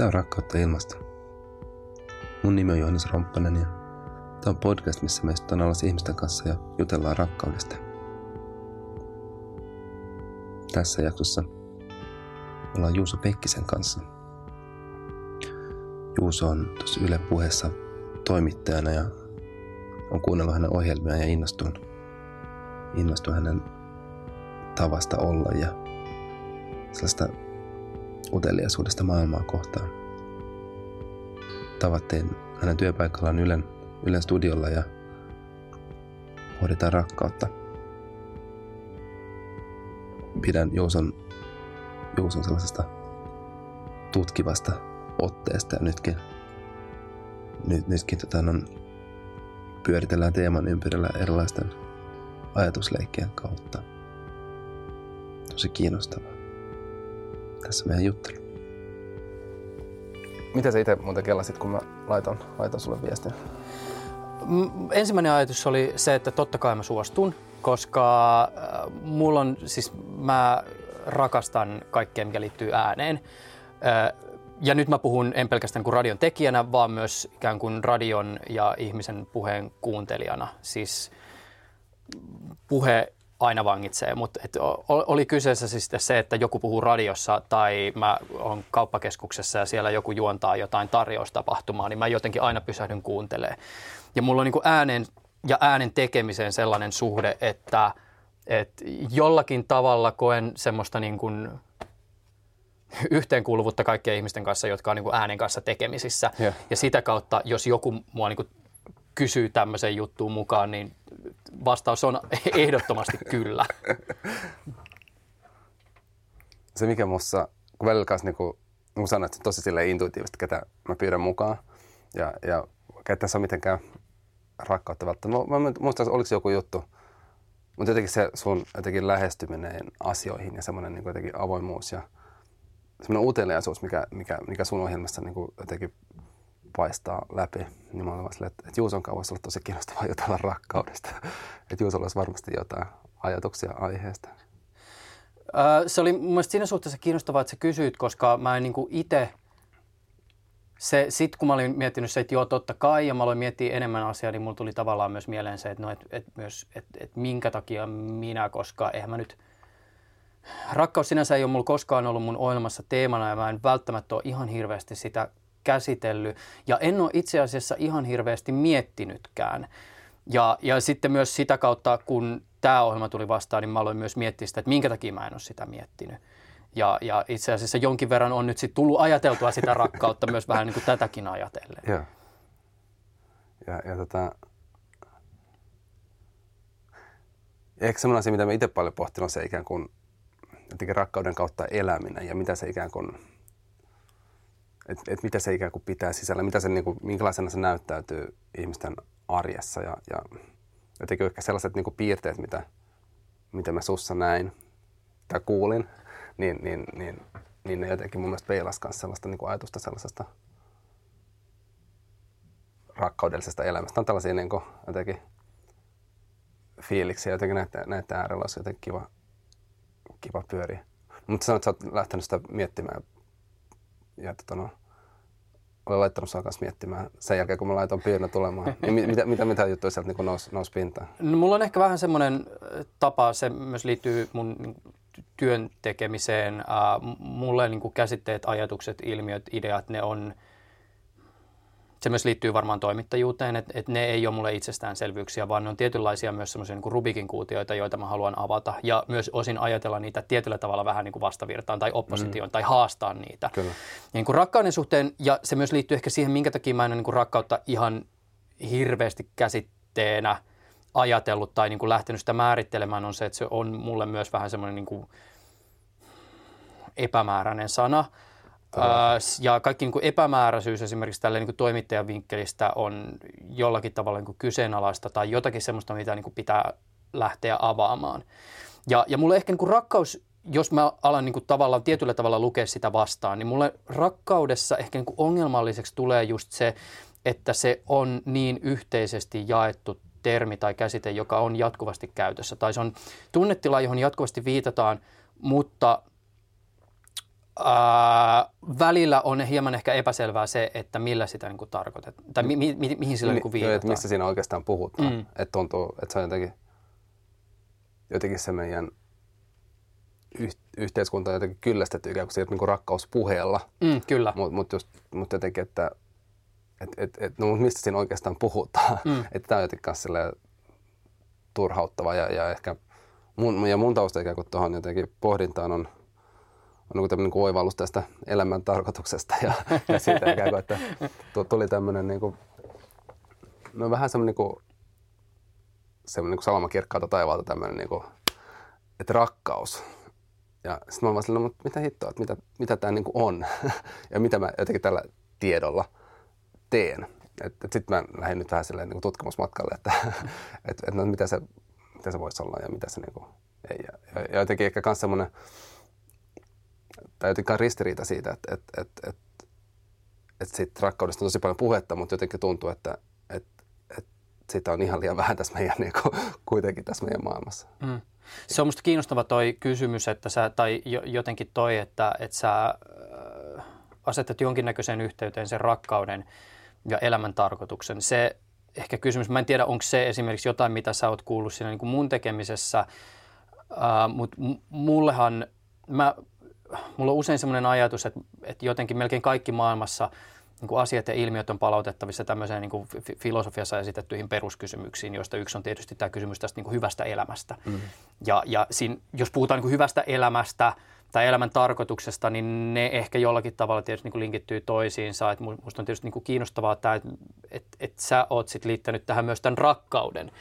Tämä on Rakkautta ilmasta. Mun nimi on Johannes Romppanen ja tämä on podcast, missä me istutaan alas ihmisten kanssa ja jutellaan rakkaudesta. Tässä jaksossa ollaan Juuso Pekkisen kanssa. Juuso on tuossa Yle puheessa toimittajana ja on kuunnellut hänen ohjelmia ja innostunut, innostunut hänen tavasta olla ja sellaista uteliaisuudesta maailmaa kohtaan. Tavattiin hänen työpaikallaan Ylen, Ylen studiolla ja hoidetaan rakkautta. Pidän Juuson, Juuson sellaisesta tutkivasta otteesta ja nytkin, nyt, nytkin tota, on, pyöritellään teeman ympärillä erilaisten ajatusleikkien kautta. Tosi kiinnostavaa tässä meidän juttelu. Mitä sä itse muuten kellasit, kun mä laitan, laitan sulle viestin? Ensimmäinen ajatus oli se, että totta kai mä suostun, koska äh, mulla on, siis mä rakastan kaikkea, mikä liittyy ääneen. Äh, ja nyt mä puhun en pelkästään kuin radion tekijänä, vaan myös ikään kuin radion ja ihmisen puheen kuuntelijana. Siis puhe aina vangitsee, mutta et oli kyseessä siis se, että joku puhuu radiossa tai mä oon kauppakeskuksessa ja siellä joku juontaa jotain tarjoustapahtumaa, niin mä jotenkin aina pysähdyn kuuntelemaan. Ja mulla on niin äänen ja äänen tekemiseen sellainen suhde, että, että jollakin tavalla koen semmoista niin kuin yhteenkuuluvuutta kaikkien ihmisten kanssa, jotka on niin kuin äänen kanssa tekemisissä. Yeah. Ja sitä kautta, jos joku mua niin kuin kysyy tämmöiseen juttuun mukaan, niin vastaus on ehdottomasti kyllä. Se mikä musta, kun välillä kanssa niin niin sanoin, että tosi sille intuitiivisesti, ketä mä pyydän mukaan. Ja, ja että tässä on mitenkään rakkautta välttämättä. Mä, mä muistan, oliko se joku juttu, mutta jotenkin se sun jotenkin lähestyminen asioihin ja semmoinen niin avoimuus ja semmoinen uteliaisuus, mikä, mikä, mikä sun ohjelmassa niin jotenkin paistaa läpi, niin mä olen että, että Juuson voisi olla tosi kiinnostavaa jutella rakkaudesta. että Juusolla olisi varmasti jotain ajatuksia aiheesta. se oli mun siinä suhteessa kiinnostavaa, että sä kysyit, koska mä en niin itse se, sit kun mä olin miettinyt se, että joo, totta kai, ja mä aloin miettiä enemmän asiaa, niin mulla tuli tavallaan myös mieleen se, että, no, et, et myös, et, et minkä takia minä, koska eihän mä nyt, rakkaus sinänsä ei ole mulla koskaan ollut mun ohjelmassa teemana, ja mä en välttämättä ole ihan hirveästi sitä käsitellyt ja en ole itse asiassa ihan hirveästi miettinytkään. Ja, ja sitten myös sitä kautta, kun tämä ohjelma tuli vastaan, niin mä aloin myös miettiä sitä, että minkä takia mä en ole sitä miettinyt. Ja, ja itse asiassa jonkin verran on nyt sitten tullut ajateltua sitä rakkautta myös vähän niin kuin tätäkin ajatellen. Joo. Ja, ja tota, ehkä semmoinen asia, mitä mä itse paljon pohtinut, on se ikään kuin rakkauden kautta eläminen ja mitä se ikään kuin että et mitä se ikään kuin pitää sisällä, mitä se, niin kuin, minkälaisena se näyttäytyy ihmisten arjessa ja, ja jotenkin ehkä sellaiset niin kuin piirteet, mitä, mitä mä sussa näin tai kuulin, niin, niin, niin, niin ne jotenkin mun mielestä peilas myös sellaista niin kuin ajatusta sellaisesta rakkaudellisesta elämästä. On tällaisia niin kuin, jotenkin fiiliksiä, jotenkin näitä, näitä äärellä olisi jotenkin kiva, kiva pyöriä. Mutta sanoit, että sä oot lähtenyt sitä miettimään ja tota no, olen laittanut sinua kanssa miettimään sen jälkeen, kun mä laitoin piirno tulemaan. Niin mitä, mitä, mitä juttuja sieltä niin nousi, nousi pintaan? No, mulla on ehkä vähän semmoinen tapa, se myös liittyy mun niin, työn tekemiseen. Äh, mulle niin kuin käsitteet, ajatukset, ilmiöt, ideat, ne on – se myös liittyy varmaan toimittajuuteen, että, että ne ei ole mulle itsestäänselvyyksiä, vaan ne on tietynlaisia myös semmoisia niin Rubikin kuutioita, joita mä haluan avata ja myös osin ajatella niitä tietyllä tavalla vähän niin kuin vastavirtaan tai oppositioon mm. tai haastaa niitä. Kyllä. Niin kuin rakkauden suhteen, ja se myös liittyy ehkä siihen, minkä takia mä en niin kuin rakkautta ihan hirveästi käsitteenä ajatellut tai niin kuin lähtenyt sitä määrittelemään, on se, että se on mulle myös vähän semmoinen niin kuin epämääräinen sana – ja kaikki niin kuin epämääräisyys esimerkiksi tälle niin kuin toimittajan vinkkelistä on jollakin tavalla niin kuin kyseenalaista tai jotakin sellaista, mitä niin kuin pitää lähteä avaamaan. Ja, ja mulle ehkä niin kuin rakkaus, jos mä alan niin kuin tavallaan tietyllä tavalla lukea sitä vastaan, niin mulle rakkaudessa ehkä niin kuin ongelmalliseksi tulee just se, että se on niin yhteisesti jaettu termi tai käsite, joka on jatkuvasti käytössä. Tai se on tunnetila, johon jatkuvasti viitataan, mutta Ää, välillä on hieman ehkä epäselvää se, että millä sitä niin kuin tarkoitetaan, tai mi, mi, mi, mihin sillä niin kuin Joo, että viitataan. mistä siinä oikeastaan puhutaan. Mm. Että tuntuu, että se on jotenkin, jotenkin se meidän yh, yhteiskunta on jotenkin kyllästetty ikään kuin siitä niin kuin rakkauspuheella. Mm, kyllä. Mutta mut just, mut jotenkin, että et, et, et, no, mistä siinä oikeastaan puhutaan. Mm. että tämä on jotenkin silleen turhauttava ja, ja ehkä mun, ja mun tausta ikään kuin tuohon jotenkin pohdintaan on, on niin tämmöinen niin oivallus tästä elämän tarkoituksesta ja, ja siitä ikään kuin, että tu- tuli tämmöinen niin kuin, no vähän semmoinen niin kuin, semmoinen niin kuin salamakirkkaalta taivaalta tämmöinen niin kuin, että rakkaus. Ja sitten mä vaan silleen, no, mutta mitä hittoa, että mitä, mitä tämä niin on ja mitä mä jotenkin tällä tiedolla teen. Sitten mä lähdin nyt vähän silleen niin kuin tutkimusmatkalle, että et, et, no, mitä, se, mitä se voisi olla ja mitä se niin kuin ei. Ja, ja jotenkin ehkä myös semmoinen, tai jotenkin ristiriita siitä, että et, et, et, et siitä rakkaudesta on tosi paljon puhetta, mutta jotenkin tuntuu, että et, et sitä on ihan liian vähän tässä meidän, niin kuin, kuitenkin tässä meidän maailmassa. Mm. Se on musta kiinnostava toi kysymys, että sä, tai jo, jotenkin toi, että, että sä äh, asetat jonkinnäköiseen yhteyteen sen rakkauden ja elämän tarkoituksen. Se ehkä kysymys, mä en tiedä, onko se esimerkiksi jotain, mitä sä oot kuullut siinä niin kuin mun tekemisessä, äh, mutta mullehan, mä, mulla on usein sellainen ajatus, että, että jotenkin melkein kaikki maailmassa niin kuin asiat ja ilmiöt on palautettavissa tämmöiseen niin kuin filosofiassa esitettyihin peruskysymyksiin, joista yksi on tietysti tämä kysymys tästä niin kuin hyvästä elämästä. Mm. Ja, ja siinä, jos puhutaan niin kuin hyvästä elämästä tai elämän tarkoituksesta, niin ne ehkä jollakin tavalla tietysti niin kuin linkittyy toisiinsa. Et musta on tietysti niin kuin kiinnostavaa tämä, että et, et sä oot sit liittänyt tähän myös tämän rakkauden.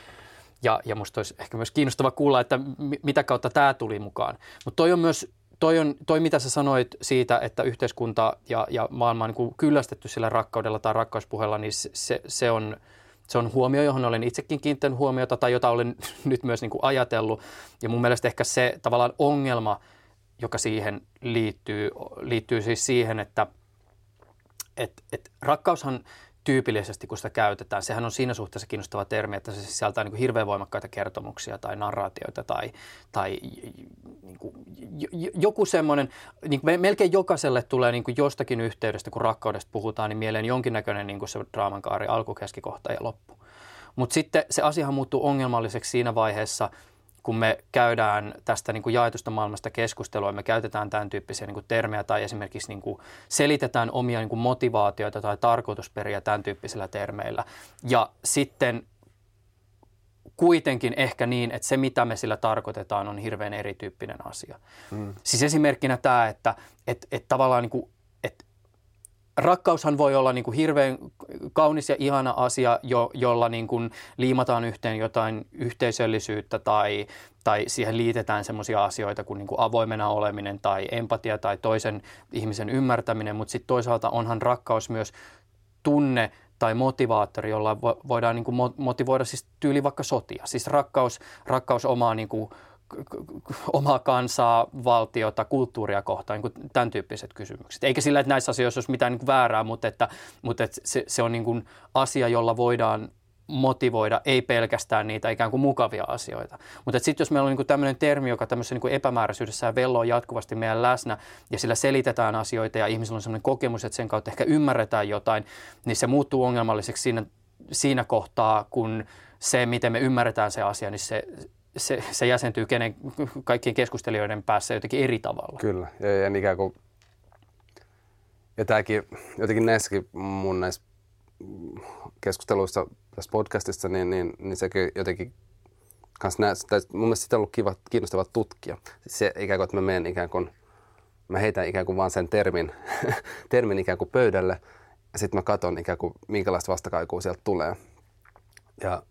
Ja, ja musta olisi ehkä myös kiinnostava kuulla, että mitä kautta tämä tuli mukaan. Mutta toi on myös toi, on, toi, mitä sä sanoit siitä, että yhteiskunta ja, ja maailma on niin kyllästetty sillä rakkaudella tai rakkauspuheella, niin se, se, on, se on huomio, johon olen itsekin kiinnittänyt huomiota tai jota olen nyt myös niin kuin ajatellut. Ja mun mielestä ehkä se tavallaan ongelma, joka siihen liittyy, liittyy siis siihen, että et, et rakkaushan tyypillisesti, kun sitä käytetään, sehän on siinä suhteessa kiinnostava termi, että se sisältää niin kuin hirveän voimakkaita kertomuksia tai narraatioita tai, tai niin kuin, joku semmoinen, niin kuin melkein jokaiselle tulee niin kuin jostakin yhteydestä, kun rakkaudesta puhutaan, niin mieleen jonkinnäköinen niin kuin se draaman kaari, alku, keskikohta ja loppu. Mutta sitten se asiahan muuttuu ongelmalliseksi siinä vaiheessa, kun me käydään tästä niin kuin jaetusta maailmasta keskustelua, me käytetään tämän tyyppisiä niin kuin termejä tai esimerkiksi niin kuin selitetään omia niin kuin motivaatioita tai tarkoitusperiä tämän tyyppisillä termeillä. Ja sitten kuitenkin ehkä niin, että se mitä me sillä tarkoitetaan on hirveän erityyppinen asia. Mm. Siis esimerkkinä tämä, että et, et tavallaan niin kuin, rakkaushan voi olla niin kuin hirveän kaunis ja ihana asia, jo, jolla niin kuin liimataan yhteen jotain yhteisöllisyyttä tai, tai siihen liitetään sellaisia asioita kuin, niin kuin avoimena oleminen tai empatia tai toisen ihmisen ymmärtäminen, mutta sitten toisaalta onhan rakkaus myös tunne tai motivaattori, jolla voidaan niin kuin motivoida siis tyyli vaikka sotia. Siis rakkaus, rakkaus omaa niin kuin omaa kansaa, valtiota, kulttuuria kohtaan, niin kuin tämän tyyppiset kysymykset. Eikä sillä, että näissä asioissa olisi mitään niin väärää, mutta, että, mutta että se, se on niin kuin asia, jolla voidaan motivoida ei pelkästään niitä ikään kuin mukavia asioita. Mutta sitten jos meillä on niin tämmöinen termi, joka tämmöisessä niin kuin epämääräisyydessä velloo jatkuvasti meidän läsnä ja sillä selitetään asioita ja ihmisillä on sellainen kokemus, että sen kautta ehkä ymmärretään jotain, niin se muuttuu ongelmalliseksi siinä, siinä kohtaa, kun se, miten me ymmärretään se asia, niin se, se, se jäsentyy kenen, kaikkien keskustelijoiden päässä jotenkin eri tavalla. Kyllä, ja, ja ikään kuin, ja tämäkin, jotenkin näissäkin mun näissä keskusteluissa tässä podcastissa, niin, niin, niin sekin jotenkin kans nää, tai mun mielestä sitä on ollut kiva, kiinnostava tutkia. Se ikään kuin, että mä menen ikään kuin, mä heitän ikään kuin vaan sen termin, termin ikään kuin pöydälle, ja sitten mä katson ikään kuin, minkälaista vastakaikua sieltä tulee. Ja,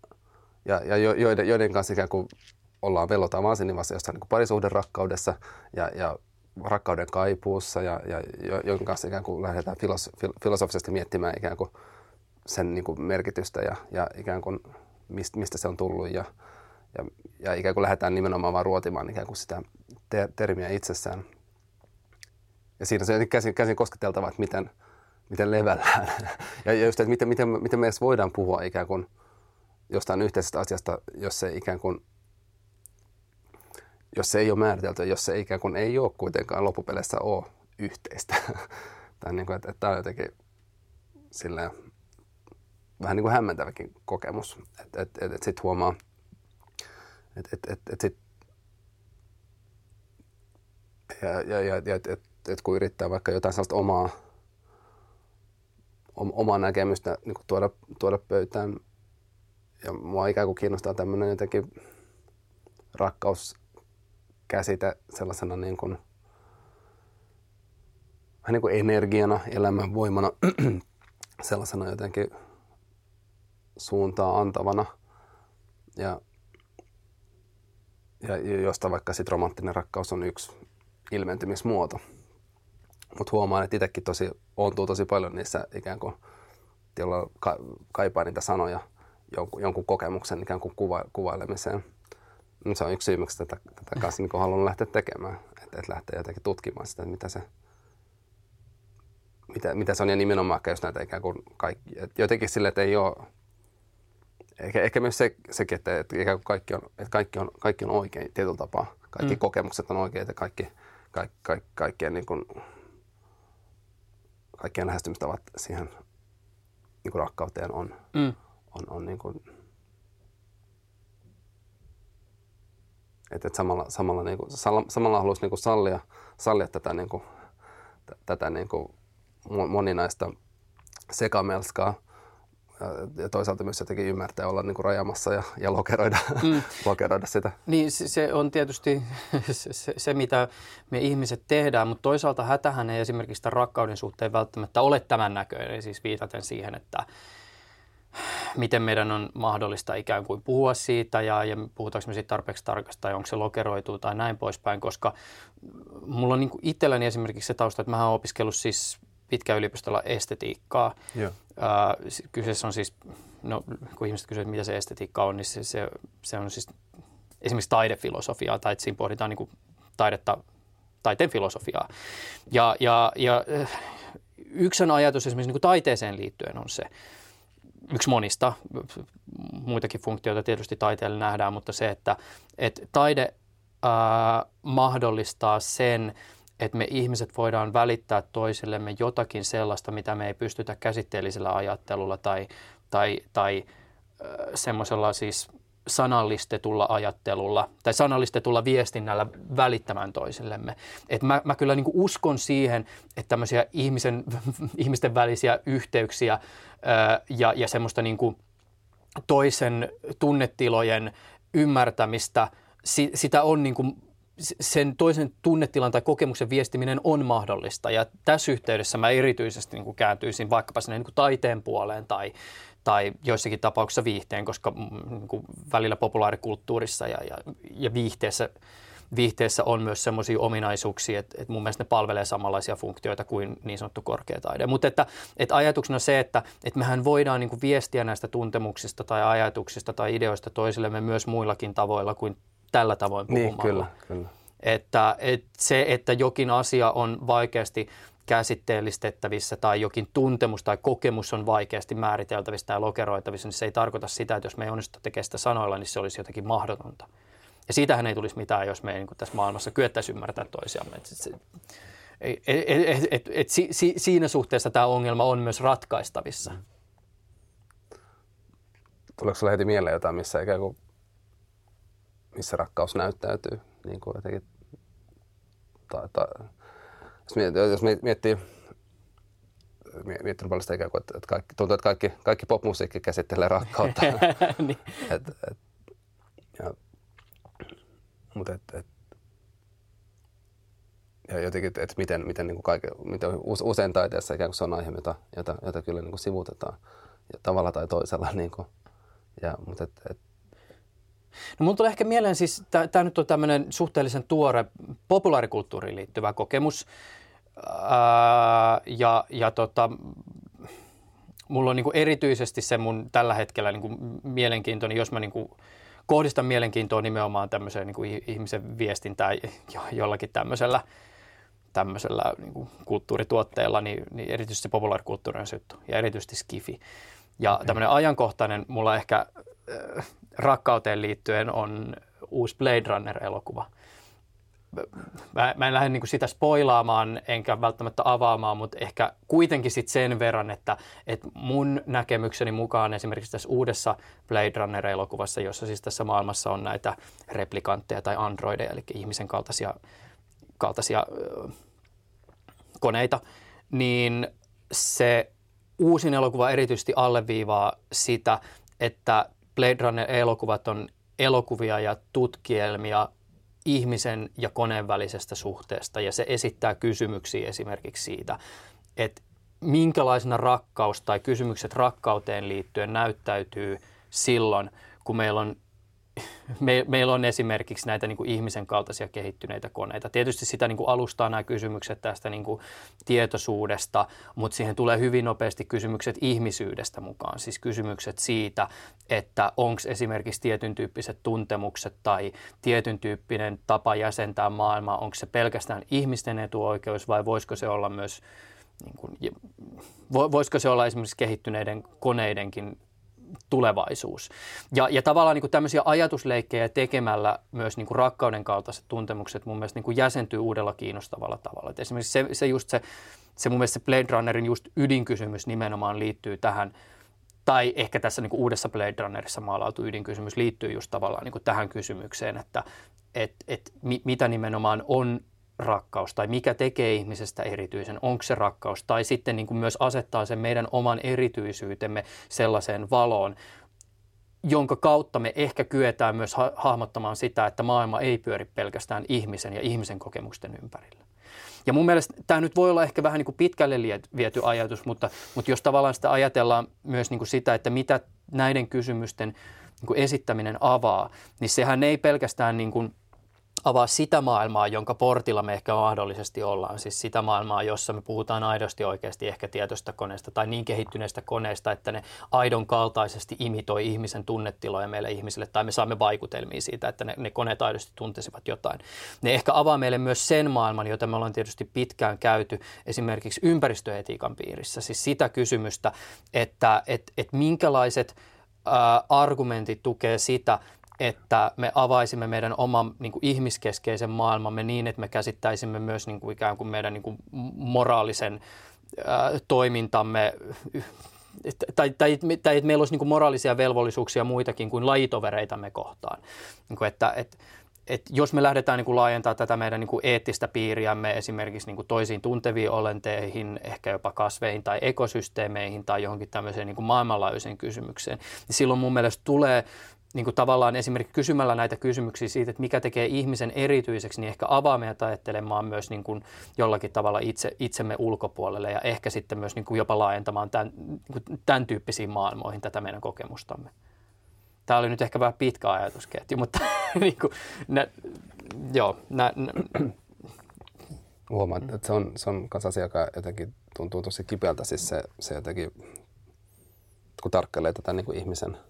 ja, ja joiden, joiden kanssa ikään kuin ollaan vellotaan Maasinivassa jossain niin parisuhden rakkaudessa ja, ja rakkauden kaipuussa ja, ja joiden kanssa ikään kuin lähdetään filos, filosofisesti miettimään ikään kuin sen niin kuin merkitystä ja, ja ikään kuin mistä, mistä se on tullut ja, ja, ja ikään kuin lähdetään nimenomaan vaan ruotimaan ikään kuin sitä te- termiä itsessään. Ja siinä se on käsin, käsin kosketeltava, että miten, miten levällään. Ja just, että miten, miten, miten me edes voidaan puhua ikään kuin jostain yhteisestä asiasta, jos se ikään kuin jos se ei ole määritelty, jos se ikään kuin ei ole kuitenkaan loppupeleissä ole yhteistä. tai niin kuin, että, että tämä on jotenkin silleen, vähän niin kuin hämmentäväkin kokemus. Että et, et, et sitten huomaa, että et, et, et sit, ja, ja, ja, ja et, et, et kun yrittää vaikka jotain sellaista omaa, omaa näkemystä niin tuoda, tuoda pöytään, ja mua ikään kuin kiinnostaa tämmöinen jotenkin rakkauskäsite sellaisena niin kuin, vähän niin kuin energiana, elämän voimana, sellaisena jotenkin suuntaa antavana. Ja, ja josta vaikka sitten romanttinen rakkaus on yksi ilmentymismuoto. Mutta huomaan, että itsekin tosi, ontuu tosi paljon niissä ikään kuin, jolla ka, kaipaa niitä sanoja jonkun, jonkun kokemuksen ikään kuin kuva, kuvailemiseen. Se on yksi syy, miksi tätä, tätä kanssa niin haluan lähteä tekemään. Että et lähteä jotenkin tutkimaan sitä, että mitä se, mitä, mitä se on ja nimenomaan just näitä ikään kuin kaikki. Et jotenkin sille, että ei ole, ehkä, ehkä myös se, sekin, että, että, ikään kuin kaikki, on, että kaikki, on, kaikki on oikein tietyllä tapaa. Kaikki mm. kokemukset on oikein ja kaikki, kaikki, kaikki, kaikkien, niin kuin, kaikkien lähestymistavat siihen niin kuin rakkauteen on, mm. On, on niin kuin, että, samalla, samalla, niin kuin, samalla haluaisi niin kuin sallia, sallia tätä, niin kuin, tätä niin kuin moninaista sekamelskaa ja toisaalta myös jotenkin ymmärtää olla niin kuin rajamassa ja, ja lokeroida, mm. lokeroida sitä. Niin se on tietysti se, se, mitä me ihmiset tehdään, mutta toisaalta hätähän ei esimerkiksi tämän rakkauden suhteen välttämättä ole tämän näköinen, siis viitaten siihen, että miten meidän on mahdollista ikään kuin puhua siitä ja, ja puhutaanko me siitä tarpeeksi tarkasti tai onko se lokeroitu tai näin poispäin, koska mulla on niin kuin itselläni esimerkiksi se tausta, että mä oon opiskellut siis pitkään yliopistolla estetiikkaa. Joo. Kyseessä on siis, no kun ihmiset kysyvät, mitä se estetiikka on, niin se, se, se on siis esimerkiksi taidefilosofiaa, tai että siinä pohditaan niin kuin taidetta, taiteen filosofiaa. Ja, ja, ja yksi ajatus esimerkiksi niin kuin taiteeseen liittyen on se, yksi monista, muitakin funktioita tietysti taiteelle nähdään, mutta se, että, että taide ää, mahdollistaa sen, että me ihmiset voidaan välittää toisillemme jotakin sellaista, mitä me ei pystytä käsitteellisellä ajattelulla tai, tai, tai semmoisella siis sanallistetulla ajattelulla tai sanallistetulla viestinnällä välittämään toisillemme. Et mä, mä kyllä niinku uskon siihen, että tämmöisiä ihmisen, ihmisten välisiä yhteyksiä ää, ja, ja semmoista niinku toisen tunnetilojen ymmärtämistä, si, sitä on niinku sen toisen tunnetilan tai kokemuksen viestiminen on mahdollista. Ja tässä yhteydessä mä erityisesti niin kuin kääntyisin vaikkapa sinne niin kuin taiteen puoleen tai, tai joissakin tapauksissa viihteen, koska mm, niin kuin välillä populaarikulttuurissa ja, ja, ja viihteessä, viihteessä on myös sellaisia ominaisuuksia, että, että mun mielestä ne palvelee samanlaisia funktioita kuin niin sanottu korkeataide. Mutta että, että ajatuksena se, että, että mehän voidaan niin kuin viestiä näistä tuntemuksista tai ajatuksista tai ideoista toisillemme myös muillakin tavoilla kuin tällä tavoin puhumalla. Niin, kyllä, kyllä. Että, että se, että jokin asia on vaikeasti käsitteellistettävissä tai jokin tuntemus tai kokemus on vaikeasti määriteltävissä tai lokeroitavissa, niin se ei tarkoita sitä, että jos me ei onnistu tekemään sitä sanoilla, niin se olisi jotenkin mahdotonta. Ja siitähän ei tulisi mitään, jos me ei niin tässä maailmassa kyettäisi ymmärtää toisiamme. Et, et, et, et, et, et, si, si, siinä suhteessa tämä ongelma on myös ratkaistavissa. Tuleeko sinulle heti mieleen jotain, missä ikään kuin missä rakkaus näyttäytyy. Niin kuin jotenkin, ta, ta, jos, miettii, jos miettii, miettinyt paljon sitä ikään kuin, että, kaikki, tuntuu, että kaikki, kaikki popmusiikki käsittelee rakkautta. niin. et, et, ja, mutta et, et, ja jotenkin, että miten, miten, niin kuin kaiken, miten usein taiteessa ikään kuin se on aihe, jota, jota, jota kyllä niin kuin sivutetaan ja tavalla tai toisella. Niin kuin, ja, mutta et, et, No mun tulee ehkä mieleen siis, tämä nyt on tämmöinen suhteellisen tuore populaarikulttuuriin liittyvä kokemus. Ää, ja ja tota, mulla on niinku erityisesti se mun tällä hetkellä niinku mielenkiintoinen, jos mä niinku kohdistan mielenkiintoa nimenomaan tämmöiseen niinku ihmisen viestintään jollakin tämmöisellä, tämmöisellä niinku kulttuurituotteella, niin, niin erityisesti se populaarikulttuuri on se juttu, ja erityisesti skifi. Ja okay. tämmöinen ajankohtainen, mulla ehkä äh, rakkauteen liittyen on uusi Blade Runner-elokuva. Mä, mä en lähde niin sitä spoilaamaan enkä välttämättä avaamaan, mutta ehkä kuitenkin sit sen verran, että, että mun näkemykseni mukaan esimerkiksi tässä uudessa Blade Runner-elokuvassa, jossa siis tässä maailmassa on näitä replikantteja tai androideja, eli ihmisen kaltaisia, kaltaisia koneita, niin se uusin elokuva erityisesti alleviivaa sitä, että Blade Runner-elokuvat on elokuvia ja tutkielmia ihmisen ja koneen välisestä suhteesta ja se esittää kysymyksiä esimerkiksi siitä, että minkälaisena rakkaus tai kysymykset rakkauteen liittyen näyttäytyy silloin, kun meillä on me, meillä on esimerkiksi näitä niin kuin ihmisen kaltaisia kehittyneitä koneita. Tietysti sitä niin kuin alustaa nämä kysymykset tästä niin kuin tietoisuudesta, mutta siihen tulee hyvin nopeasti kysymykset ihmisyydestä mukaan. Siis kysymykset siitä, että onko esimerkiksi tietyn tyyppiset tuntemukset tai tietyn tyyppinen tapa jäsentää maailmaa, onko se pelkästään ihmisten etuoikeus vai voisiko se olla myös niin kuin, voisiko se olla esimerkiksi kehittyneiden koneidenkin tulevaisuus. Ja, ja tavallaan niin kuin tämmöisiä ajatusleikkejä tekemällä myös niin kuin rakkauden kaltaiset tuntemukset mun mielestä niin kuin jäsentyy uudella kiinnostavalla tavalla. Et esimerkiksi se, se just se, se mun mielestä se Blade Runnerin just ydinkysymys nimenomaan liittyy tähän, tai ehkä tässä niin kuin uudessa Blade Runnerissa maalautu ydinkysymys liittyy just tavallaan niin kuin tähän kysymykseen, että et, et, mi, mitä nimenomaan on rakkaus tai mikä tekee ihmisestä erityisen, onko se rakkaus tai sitten niin kuin myös asettaa sen meidän oman erityisyytemme sellaiseen valoon, jonka kautta me ehkä kyetään myös ha- hahmottamaan sitä, että maailma ei pyöri pelkästään ihmisen ja ihmisen kokemusten ympärillä. Ja mun mielestä tämä nyt voi olla ehkä vähän niin kuin pitkälle viety ajatus, mutta, mutta jos tavallaan sitä ajatellaan myös niin kuin sitä, että mitä näiden kysymysten niin kuin esittäminen avaa, niin sehän ei pelkästään niin kuin – avaa sitä maailmaa, jonka portilla me ehkä mahdollisesti ollaan. Siis sitä maailmaa, jossa me puhutaan aidosti oikeasti ehkä tietoista koneesta tai niin kehittyneestä koneesta, että ne aidon kaltaisesti imitoi ihmisen tunnetiloja meille ihmisille tai me saamme vaikutelmia siitä, että ne, ne koneet aidosti tuntesivat jotain. Ne ehkä avaa meille myös sen maailman, jota me ollaan tietysti pitkään käyty esimerkiksi ympäristöetiikan piirissä. Siis sitä kysymystä, että et, et minkälaiset argumentit tukee sitä, että me avaisimme meidän oman niin kuin ihmiskeskeisen maailmamme niin, että me käsittäisimme myös niin kuin ikään kuin meidän niin kuin moraalisen ää, toimintamme tai, tai, tai että meillä olisi niin kuin moraalisia velvollisuuksia muitakin kuin lajitovereitamme kohtaan. Niin kuin että, että, että jos me lähdetään niin kuin laajentaa tätä meidän niin kuin eettistä piiriämme esimerkiksi niin kuin toisiin tunteviin olenteihin, ehkä jopa kasveihin tai ekosysteemeihin tai johonkin tämmöiseen niin kuin maailmanlaajuiseen kysymykseen, niin silloin mun mielestä tulee niin kuin tavallaan esimerkiksi kysymällä näitä kysymyksiä siitä, että mikä tekee ihmisen erityiseksi, niin ehkä avaa meidät ajattelemaan myös niin kuin jollakin tavalla itse, itsemme ulkopuolelle ja ehkä sitten myös niin kuin jopa laajentamaan tämän, niin kuin tämän tyyppisiin maailmoihin tätä meidän kokemustamme. Tämä oli nyt ehkä vähän pitkä ajatusketju, mutta niin kuin, nä, joo, nä, nä, Huomaan, että se on, se on myös asia, joka jotenkin tuntuu tosi kipeältä, siis se, se jotenkin, kun tarkkailee tätä niin kuin ihmisen –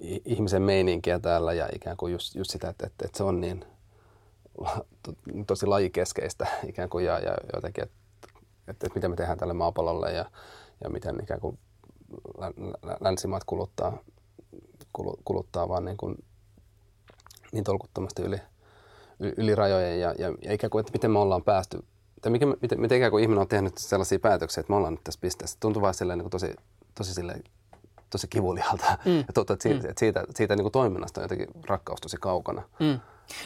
ihmisen meininkiä täällä ja ikään kuin just, just sitä, että, että, että se on niin tosi lajikeskeistä ikään kuin ja, ja jotenkin, että, että, että mitä me tehdään tälle maapallolle ja, ja miten ikään kuin länsimaat kuluttaa, kuluttaa vaan niin, kuin, niin tolkuttomasti yli, yli rajojen ja, ja, ja ikään kuin, että miten me ollaan päästy, tai mikä, miten, miten ikään kuin ihminen on tehnyt sellaisia päätöksiä, että me ollaan nyt tässä pisteessä. Tuntuu vaan silleen, niin kuin tosi, tosi silleen tosi kivulialta. Mm. Ja että siitä, mm. siitä, siitä niin kuin toiminnasta on jotenkin rakkaus tosi kaukana. Mm.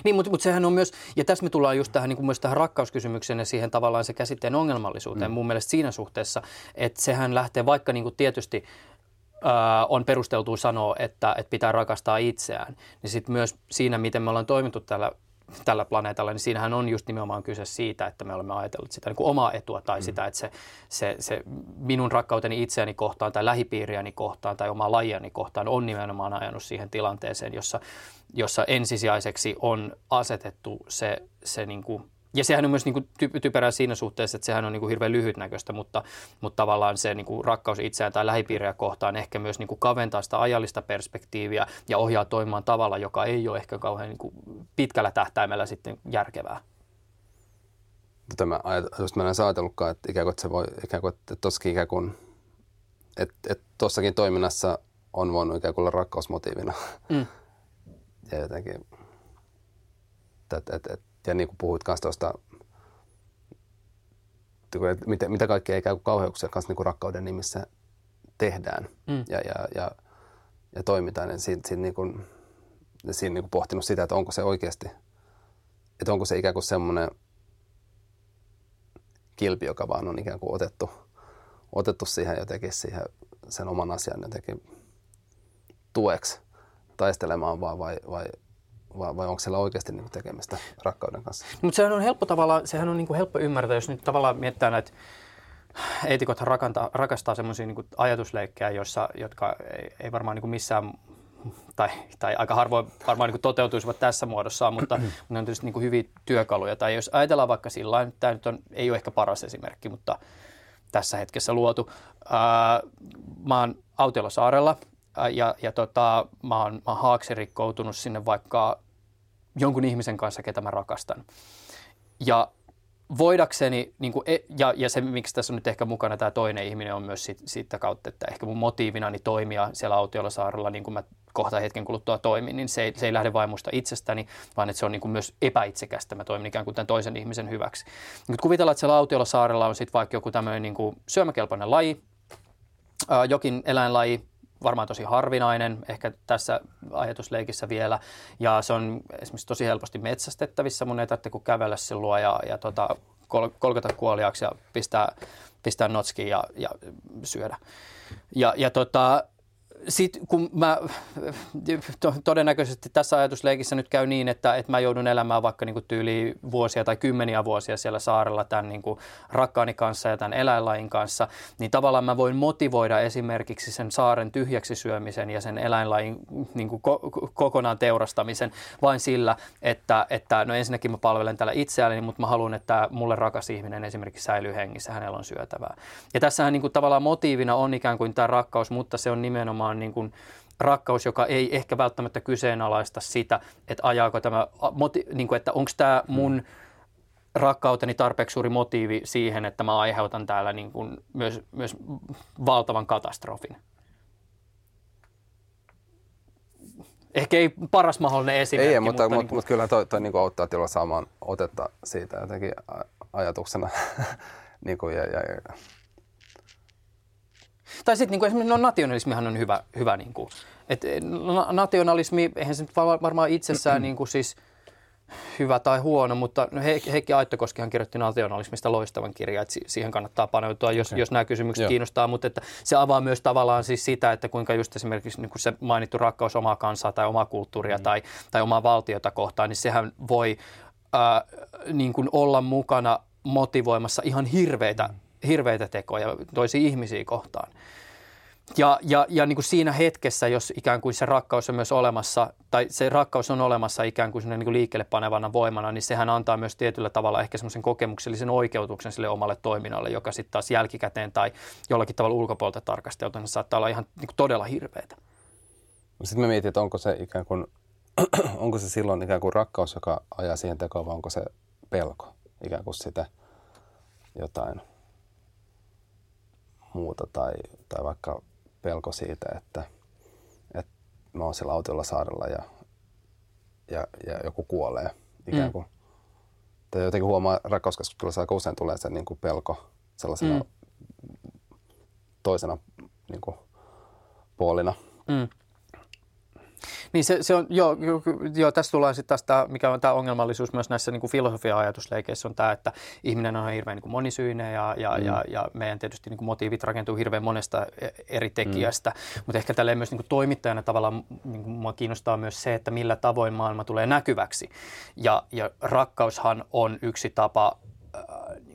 Niin, mutta, mutta sehän on myös, ja tässä me tullaan just tähän, niin kuin myös tähän rakkauskysymykseen ja siihen tavallaan se käsitteen ongelmallisuuteen mm. mun mielestä siinä suhteessa, että sehän lähtee vaikka niin kuin tietysti äh, on perusteltu sanoa, että, että pitää rakastaa itseään, niin sitten myös siinä, miten me ollaan toimittu täällä tällä planeetalla, niin siinähän on just nimenomaan kyse siitä, että me olemme ajatelleet sitä niin kuin omaa etua tai mm. sitä, että se, se, se minun rakkauteni itseäni kohtaan tai lähipiiriäni kohtaan tai omaa lajiani kohtaan on nimenomaan ajanut siihen tilanteeseen, jossa, jossa ensisijaiseksi on asetettu se, se niin kuin ja sehän on myös niin kuin ty- typerää siinä suhteessa, että sehän on niin kuin hirveän lyhytnäköistä, mutta, mutta tavallaan se niin kuin rakkaus itseään tai lähipiiriä kohtaan ehkä myös niin kuin kaventaa sitä ajallista perspektiiviä ja ohjaa toimimaan tavalla, joka ei ole ehkä kauhean niin kuin pitkällä tähtäimellä sitten järkevää. Tätä mä ajatus, mä en ajatellutkaan, että ikään kuin, että se voi, ikään kuin, että tossakin ikään kuin, että, että tossakin toiminnassa on voinut ikään kuin olla rakkausmotiivina. Mm. Ja jotenkin, että, että, että, ja niin kuin puhuit kanssa tuosta, mitä, mitä kaikkea ei käy kauheuksia kanssa niin kuin rakkauden nimissä tehdään mm. ja, ja, ja, ja toimitaan, niin siinä, siinä, niin kuin, siinä niin kuin pohtinut sitä, että onko se oikeasti, että onko se ikään kuin semmoinen kilpi, joka vaan on ikään kuin otettu, otettu siihen jotenkin siihen sen oman asian jotenkin tueksi taistelemaan vaan vai, vai, vai, vai onko siellä oikeasti niin tekemistä rakkauden kanssa? No, mutta sehän on helppo tavalla, sehän on niin kuin helppo ymmärtää, jos nyt tavallaan miettää näitä eetikothan rakastaa, rakastaa semmoisia niin ajatusleikkejä, joissa, jotka ei, ei varmaan niin kuin missään tai, tai aika harvoin varmaan niin toteutuisivat tässä muodossa, mutta ne on tietysti niin hyviä työkaluja. Tai jos ajatellaan vaikka sillä tämä nyt on, ei ole ehkä paras esimerkki, mutta tässä hetkessä luotu. Ää, mä oon Autiolla ja, ja tota, mä oon, mä oon haaksirikkoutunut sinne vaikka jonkun ihmisen kanssa, ketä mä rakastan. Ja voidakseni, niin kuin, e, ja, ja se miksi tässä on nyt ehkä mukana tämä toinen ihminen on myös sit, siitä kautta, että ehkä mun motiivinani toimia siellä Autiolla saarella, niin kuin mä kohta hetken kuluttua toimin, niin se ei, se ei lähde vain musta itsestäni, vaan että se on niin kuin myös epäitsekästä. Mä toimin ikään kuin tämän toisen ihmisen hyväksi. Nyt kuvitellaan, että siellä Autiolla saarella on sitten vaikka joku tämmöinen niin syömäkelpoinen laji, jokin eläinlaji, varmaan tosi harvinainen, ehkä tässä ajatusleikissä vielä. Ja se on esimerkiksi tosi helposti metsästettävissä. Mun ei tarvitse kuin kävellä sen luo ja, ja tota, kol- kolkata kuoliaksi ja pistää, pistää notskiin ja, ja syödä. Ja, ja tota, sitten kun mä to, todennäköisesti tässä ajatusleikissä nyt käy niin, että, että mä joudun elämään vaikka niin tyyli vuosia tai kymmeniä vuosia siellä saarella tämän niin kuin rakkaani kanssa ja tämän eläinlajin kanssa, niin tavallaan mä voin motivoida esimerkiksi sen saaren tyhjäksi syömisen ja sen eläinlajin niin kuin ko- kokonaan teurastamisen vain sillä, että, että no ensinnäkin mä palvelen täällä itseäni, mutta mä haluan, että mulle rakas ihminen esimerkiksi säilyy hengissä, hänellä on syötävää. Ja tässähän niin kuin tavallaan motiivina on ikään kuin tämä rakkaus, mutta se on nimenomaan niin kuin rakkaus, joka ei ehkä välttämättä kyseenalaista sitä, että ajaako tämä, niin kuin, että onko tämä mun rakkauteni tarpeeksi suuri motiivi siihen, että mä aiheutan täällä niin kuin myös, myös valtavan katastrofin. Ehkä ei paras mahdollinen esimerkki. Ei, mutta, mutta, mutta, niin mutta kyllä toi, toi niin kuin auttaa tilalla saamaan otetta siitä jotenkin ajatuksena. niin kuin, ja, ja, ja tai sitten niin esimerkiksi no, nationalismihan on hyvä, hyvä niin kuin, et, nationalismi, eihän se nyt varmaan itsessään niin kuin siis hyvä tai huono, mutta no Heikki Aittokoskihan kirjoitti nationalismista loistavan kirjan, että siihen kannattaa paneutua, jos, okay. jos nämä kysymykset Joo. kiinnostaa, mutta että se avaa myös tavallaan siis sitä, että kuinka just esimerkiksi niin kuin se mainittu rakkaus omaa kansaa tai omaa kulttuuria mm. tai, tai omaa valtiota kohtaan, niin sehän voi ää, niin kuin olla mukana motivoimassa ihan hirveitä mm hirveitä tekoja toisia ihmisiä kohtaan. Ja, ja, ja niin kuin siinä hetkessä, jos ikään kuin se rakkaus on myös olemassa, tai se rakkaus on olemassa ikään kuin niin kuin liikkeelle panevana voimana, niin sehän antaa myös tietyllä tavalla ehkä semmoisen kokemuksellisen oikeutuksen sille omalle toiminnalle, joka sitten taas jälkikäteen tai jollakin tavalla ulkopuolelta tarkasteltuna saattaa olla ihan niin kuin todella hirveätä. Sitten me mietin, että onko se ikään kuin, onko se silloin ikään kuin rakkaus, joka ajaa siihen tekoon, vai onko se pelko, ikään kuin sitä jotain muuta tai, tai vaikka pelko siitä, että, että mä oon siellä autiolla saarella ja, ja, ja joku kuolee ikään mm. kuin. Mm. Tai jotenkin huomaa rakkauskeskustelussa aika usein tulee se niin kuin pelko sellaisena mm. toisena niin kuin, puolina. Mm. Niin se, se on, joo, joo, tässä tullaan sitten tästä, mikä on tämä ongelmallisuus myös näissä niin filosofia-ajatusleikeissä on tämä, että ihminen on hirveän niin kuin monisyinen ja, ja, mm. ja, ja meidän tietysti niin kuin motiivit rakentuu hirveän monesta e, eri tekijästä, mm. mutta ehkä tälleen myös niin kuin toimittajana tavallaan niin kuin mua kiinnostaa myös se, että millä tavoin maailma tulee näkyväksi ja, ja rakkaushan on yksi tapa äh, kuin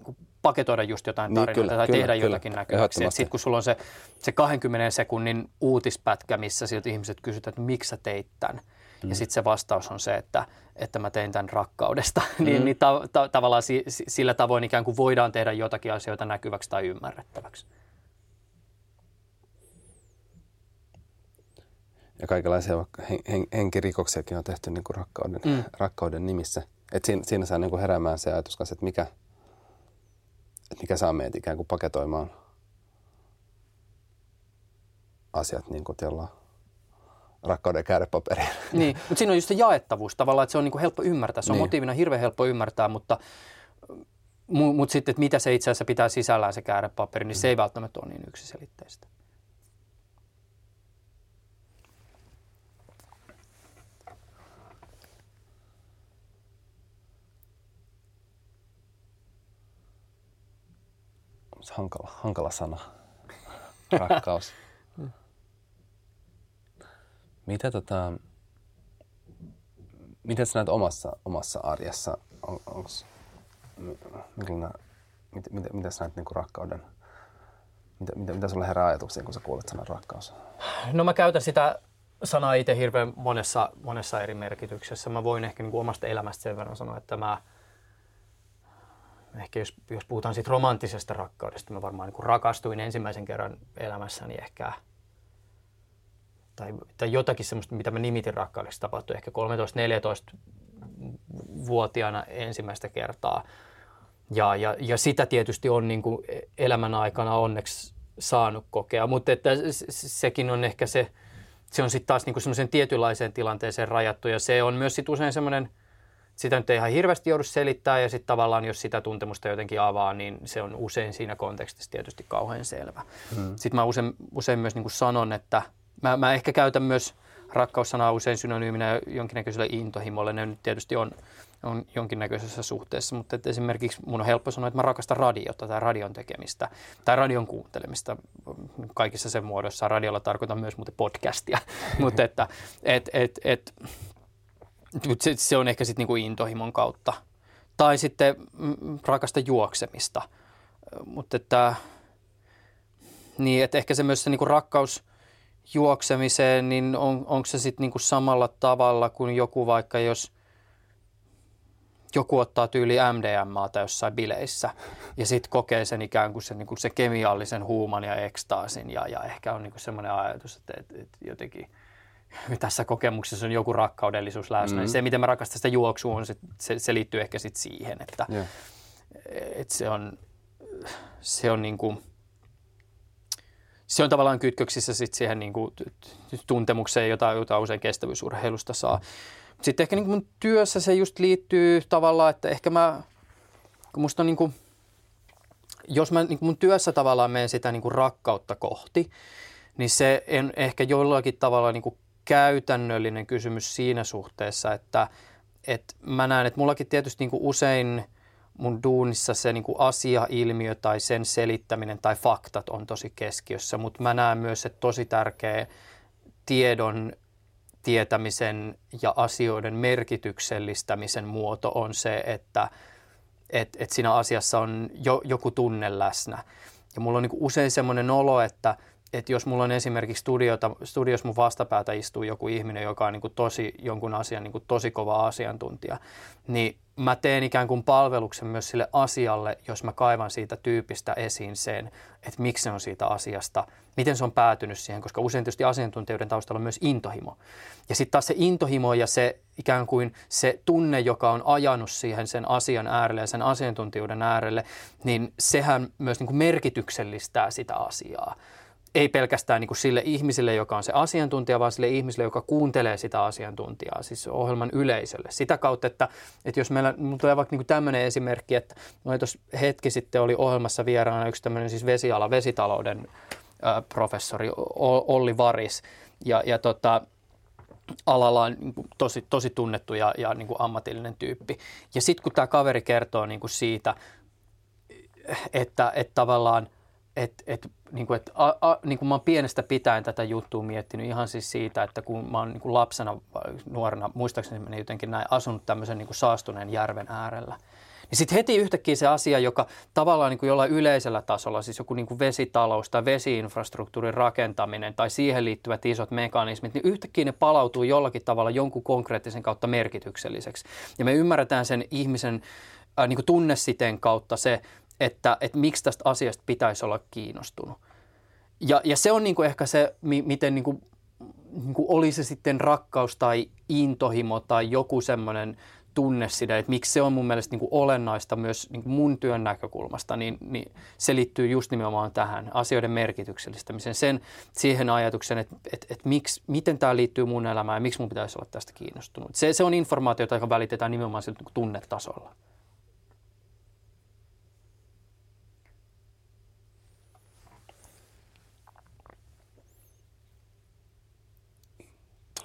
paketoida just jotain niin, tarinoita niin, tai kyllä, tehdä kyllä, jotakin näkyväksi. Sitten kun sulla on se, se 20 sekunnin uutispätkä, missä siltä ihmiset kysytään, että miksi sä teit tämän, mm. ja sitten se vastaus on se, että, että mä tein tämän rakkaudesta, niin, mm. niin, niin ta, ta, tavallaan si, sillä tavoin ikään kuin voidaan tehdä jotakin asioita näkyväksi tai ymmärrettäväksi. Ja kaikenlaisia hen, henkirikoksiakin on tehty niin kuin rakkauden, mm. rakkauden nimissä. Et siinä, siinä saa niin kuin heräämään se ajatus kanssa, että mikä, että mikä saa meitä ikään kuin paketoimaan asiat niin kuin rakkauden käärepaperiin. Niin, mutta siinä on just se jaettavuus tavallaan, että se on niin kuin helppo ymmärtää. Se on Niin. motiivina hirveän helppo ymmärtää, mutta Mutta mut sitten, että mitä se itse asiassa pitää sisällään se käärepaperi, niin se ei välttämättä ole niin yksiselitteistä. Hankala, hankala sana. Rakkaus. Mitä tota, miten sä näet omassa, omassa arjessa? On, onks, millainen, mit, mit, mitä sä näet niinku rakkauden? Mitä, mitä, mitä sulle herää ajatuksia, kun sä kuulet sanan rakkaus? No mä käytän sitä sanaa itse hirveän monessa, monessa eri merkityksessä. Mä voin ehkä niin kuin omasta elämästä sen verran sanoa, että mä ehkä jos, jos puhutaan siitä romanttisesta rakkaudesta, mä varmaan niin kuin rakastuin ensimmäisen kerran elämässäni ehkä tai, tai jotakin semmoista, mitä mä nimitin rakkaudeksi, tapahtui ehkä 13-14-vuotiaana ensimmäistä kertaa. Ja, ja, ja sitä tietysti on niin kuin elämän aikana onneksi saanut kokea, mutta että sekin on ehkä se, se on sitten taas niin semmoisen tietynlaiseen tilanteeseen rajattu ja se on myös sit usein semmoinen, sitä nyt ei ihan hirveästi joudu selittää ja sitten tavallaan jos sitä tuntemusta jotenkin avaa, niin se on usein siinä kontekstissa tietysti kauhean selvä. Mm. Sitten mä usein, usein myös niin kuin sanon, että mä, mä ehkä käytän myös rakkaussanaa usein synonyyminä jonkinnäköiselle intohimolle. Ne nyt tietysti on, on jonkinnäköisessä suhteessa, mutta että esimerkiksi mun on helppo sanoa, että mä rakastan radiota tai radion tekemistä tai radion kuuntelemista kaikissa sen muodossa. Radiolla tarkoitan myös muuten podcastia, mutta että et, et, et, se, se on ehkä sitten niinku intohimon kautta. Tai sitten mm, rakasta juoksemista, mutta että niin, että ehkä se myös se niinku rakkaus – juoksemiseen, niin on, onko se sitten niinku samalla tavalla kuin joku vaikka jos joku ottaa tyyli MDMAta jossain bileissä ja sitten kokee sen ikään kuin se, niinku se kemiallisen huuman ja ekstaasin ja, ja ehkä on niinku semmoinen ajatus, että et, et jotenkin tässä kokemuksessa on joku rakkaudellisuus läsnä. Mm-hmm. Se, miten mä rakastan sitä juoksua, on se, se, se liittyy ehkä sitten siihen, että yeah. et se on, se on niin kuin, se on tavallaan kytköksissä sit siihen niin kuin tuntemukseen, jota, jota usein kestävyysurheilusta saa. Sitten ehkä niin kuin mun työssä se just liittyy tavallaan, että ehkä mä, kun musta on niin kuin, jos mä niin kuin mun työssä tavallaan menen sitä niin kuin rakkautta kohti, niin se on ehkä jollakin tavalla niin kuin käytännöllinen kysymys siinä suhteessa, että, että mä näen, että mullakin tietysti niin kuin usein – mun duunissa se niin kuin asia, ilmiö tai sen selittäminen tai faktat on tosi keskiössä, mutta mä näen myös, että tosi tärkeä tiedon tietämisen ja asioiden merkityksellistämisen muoto on se, että et, et siinä asiassa on jo, joku tunne läsnä. Ja mulla on niin usein semmoinen olo, että että jos mulla on esimerkiksi studiota, studios mun vastapäätä istuu joku ihminen, joka on niin kuin tosi, jonkun asian niin kuin tosi kova asiantuntija, niin mä teen ikään kuin palveluksen myös sille asialle, jos mä kaivan siitä tyypistä esiin sen, että miksi se on siitä asiasta, miten se on päätynyt siihen, koska usein tietysti asiantuntijoiden taustalla on myös intohimo. Ja sitten taas se intohimo ja se ikään kuin se tunne, joka on ajanut siihen sen asian äärelle ja sen asiantuntijuuden äärelle, niin sehän myös niin kuin merkityksellistää sitä asiaa ei pelkästään niin kuin sille ihmiselle, joka on se asiantuntija, vaan sille ihmiselle, joka kuuntelee sitä asiantuntijaa, siis ohjelman yleisölle. Sitä kautta, että, että jos meillä, mulla tulee vaikka niin tämmöinen esimerkki, että tuossa hetki sitten oli ohjelmassa vieraana yksi tämmöinen siis vesiala, vesitalouden professori Olli Varis, ja, ja tota, alalla on niin kuin tosi, tosi tunnettu ja, ja niin kuin ammatillinen tyyppi. Ja sitten kun tämä kaveri kertoo niin kuin siitä, että, että tavallaan että et, niin kuin, et, a, a, niin kuin mä oon pienestä pitäen tätä juttua miettinyt ihan siis siitä, että kun mä oon niin lapsena, nuorena, muistaakseni meni jotenkin näin, asunut tämmöisen niin kuin saastuneen järven äärellä. Niin sitten heti yhtäkkiä se asia, joka tavallaan niin kuin jollain yleisellä tasolla, siis joku niin kuin vesitalous tai vesiinfrastruktuurin rakentaminen tai siihen liittyvät isot mekanismit, niin yhtäkkiä ne palautuu jollakin tavalla jonkun konkreettisen kautta merkitykselliseksi. Ja me ymmärretään sen ihmisen äh, niin kuin tunnesiteen kautta se, että, että miksi tästä asiasta pitäisi olla kiinnostunut. Ja, ja se on niin kuin ehkä se, miten niin kuin, niin kuin oli se sitten rakkaus tai intohimo tai joku semmoinen tunne sitä, että miksi se on mun mielestä niin kuin olennaista myös niin kuin mun työn näkökulmasta, niin, niin se liittyy just nimenomaan tähän asioiden merkityksellistämiseen, sen, siihen ajatukseen, että, että, että miksi, miten tämä liittyy mun elämään ja miksi mun pitäisi olla tästä kiinnostunut. Se, se on informaatiota, joka välitetään nimenomaan sillä niin tunnetasolla.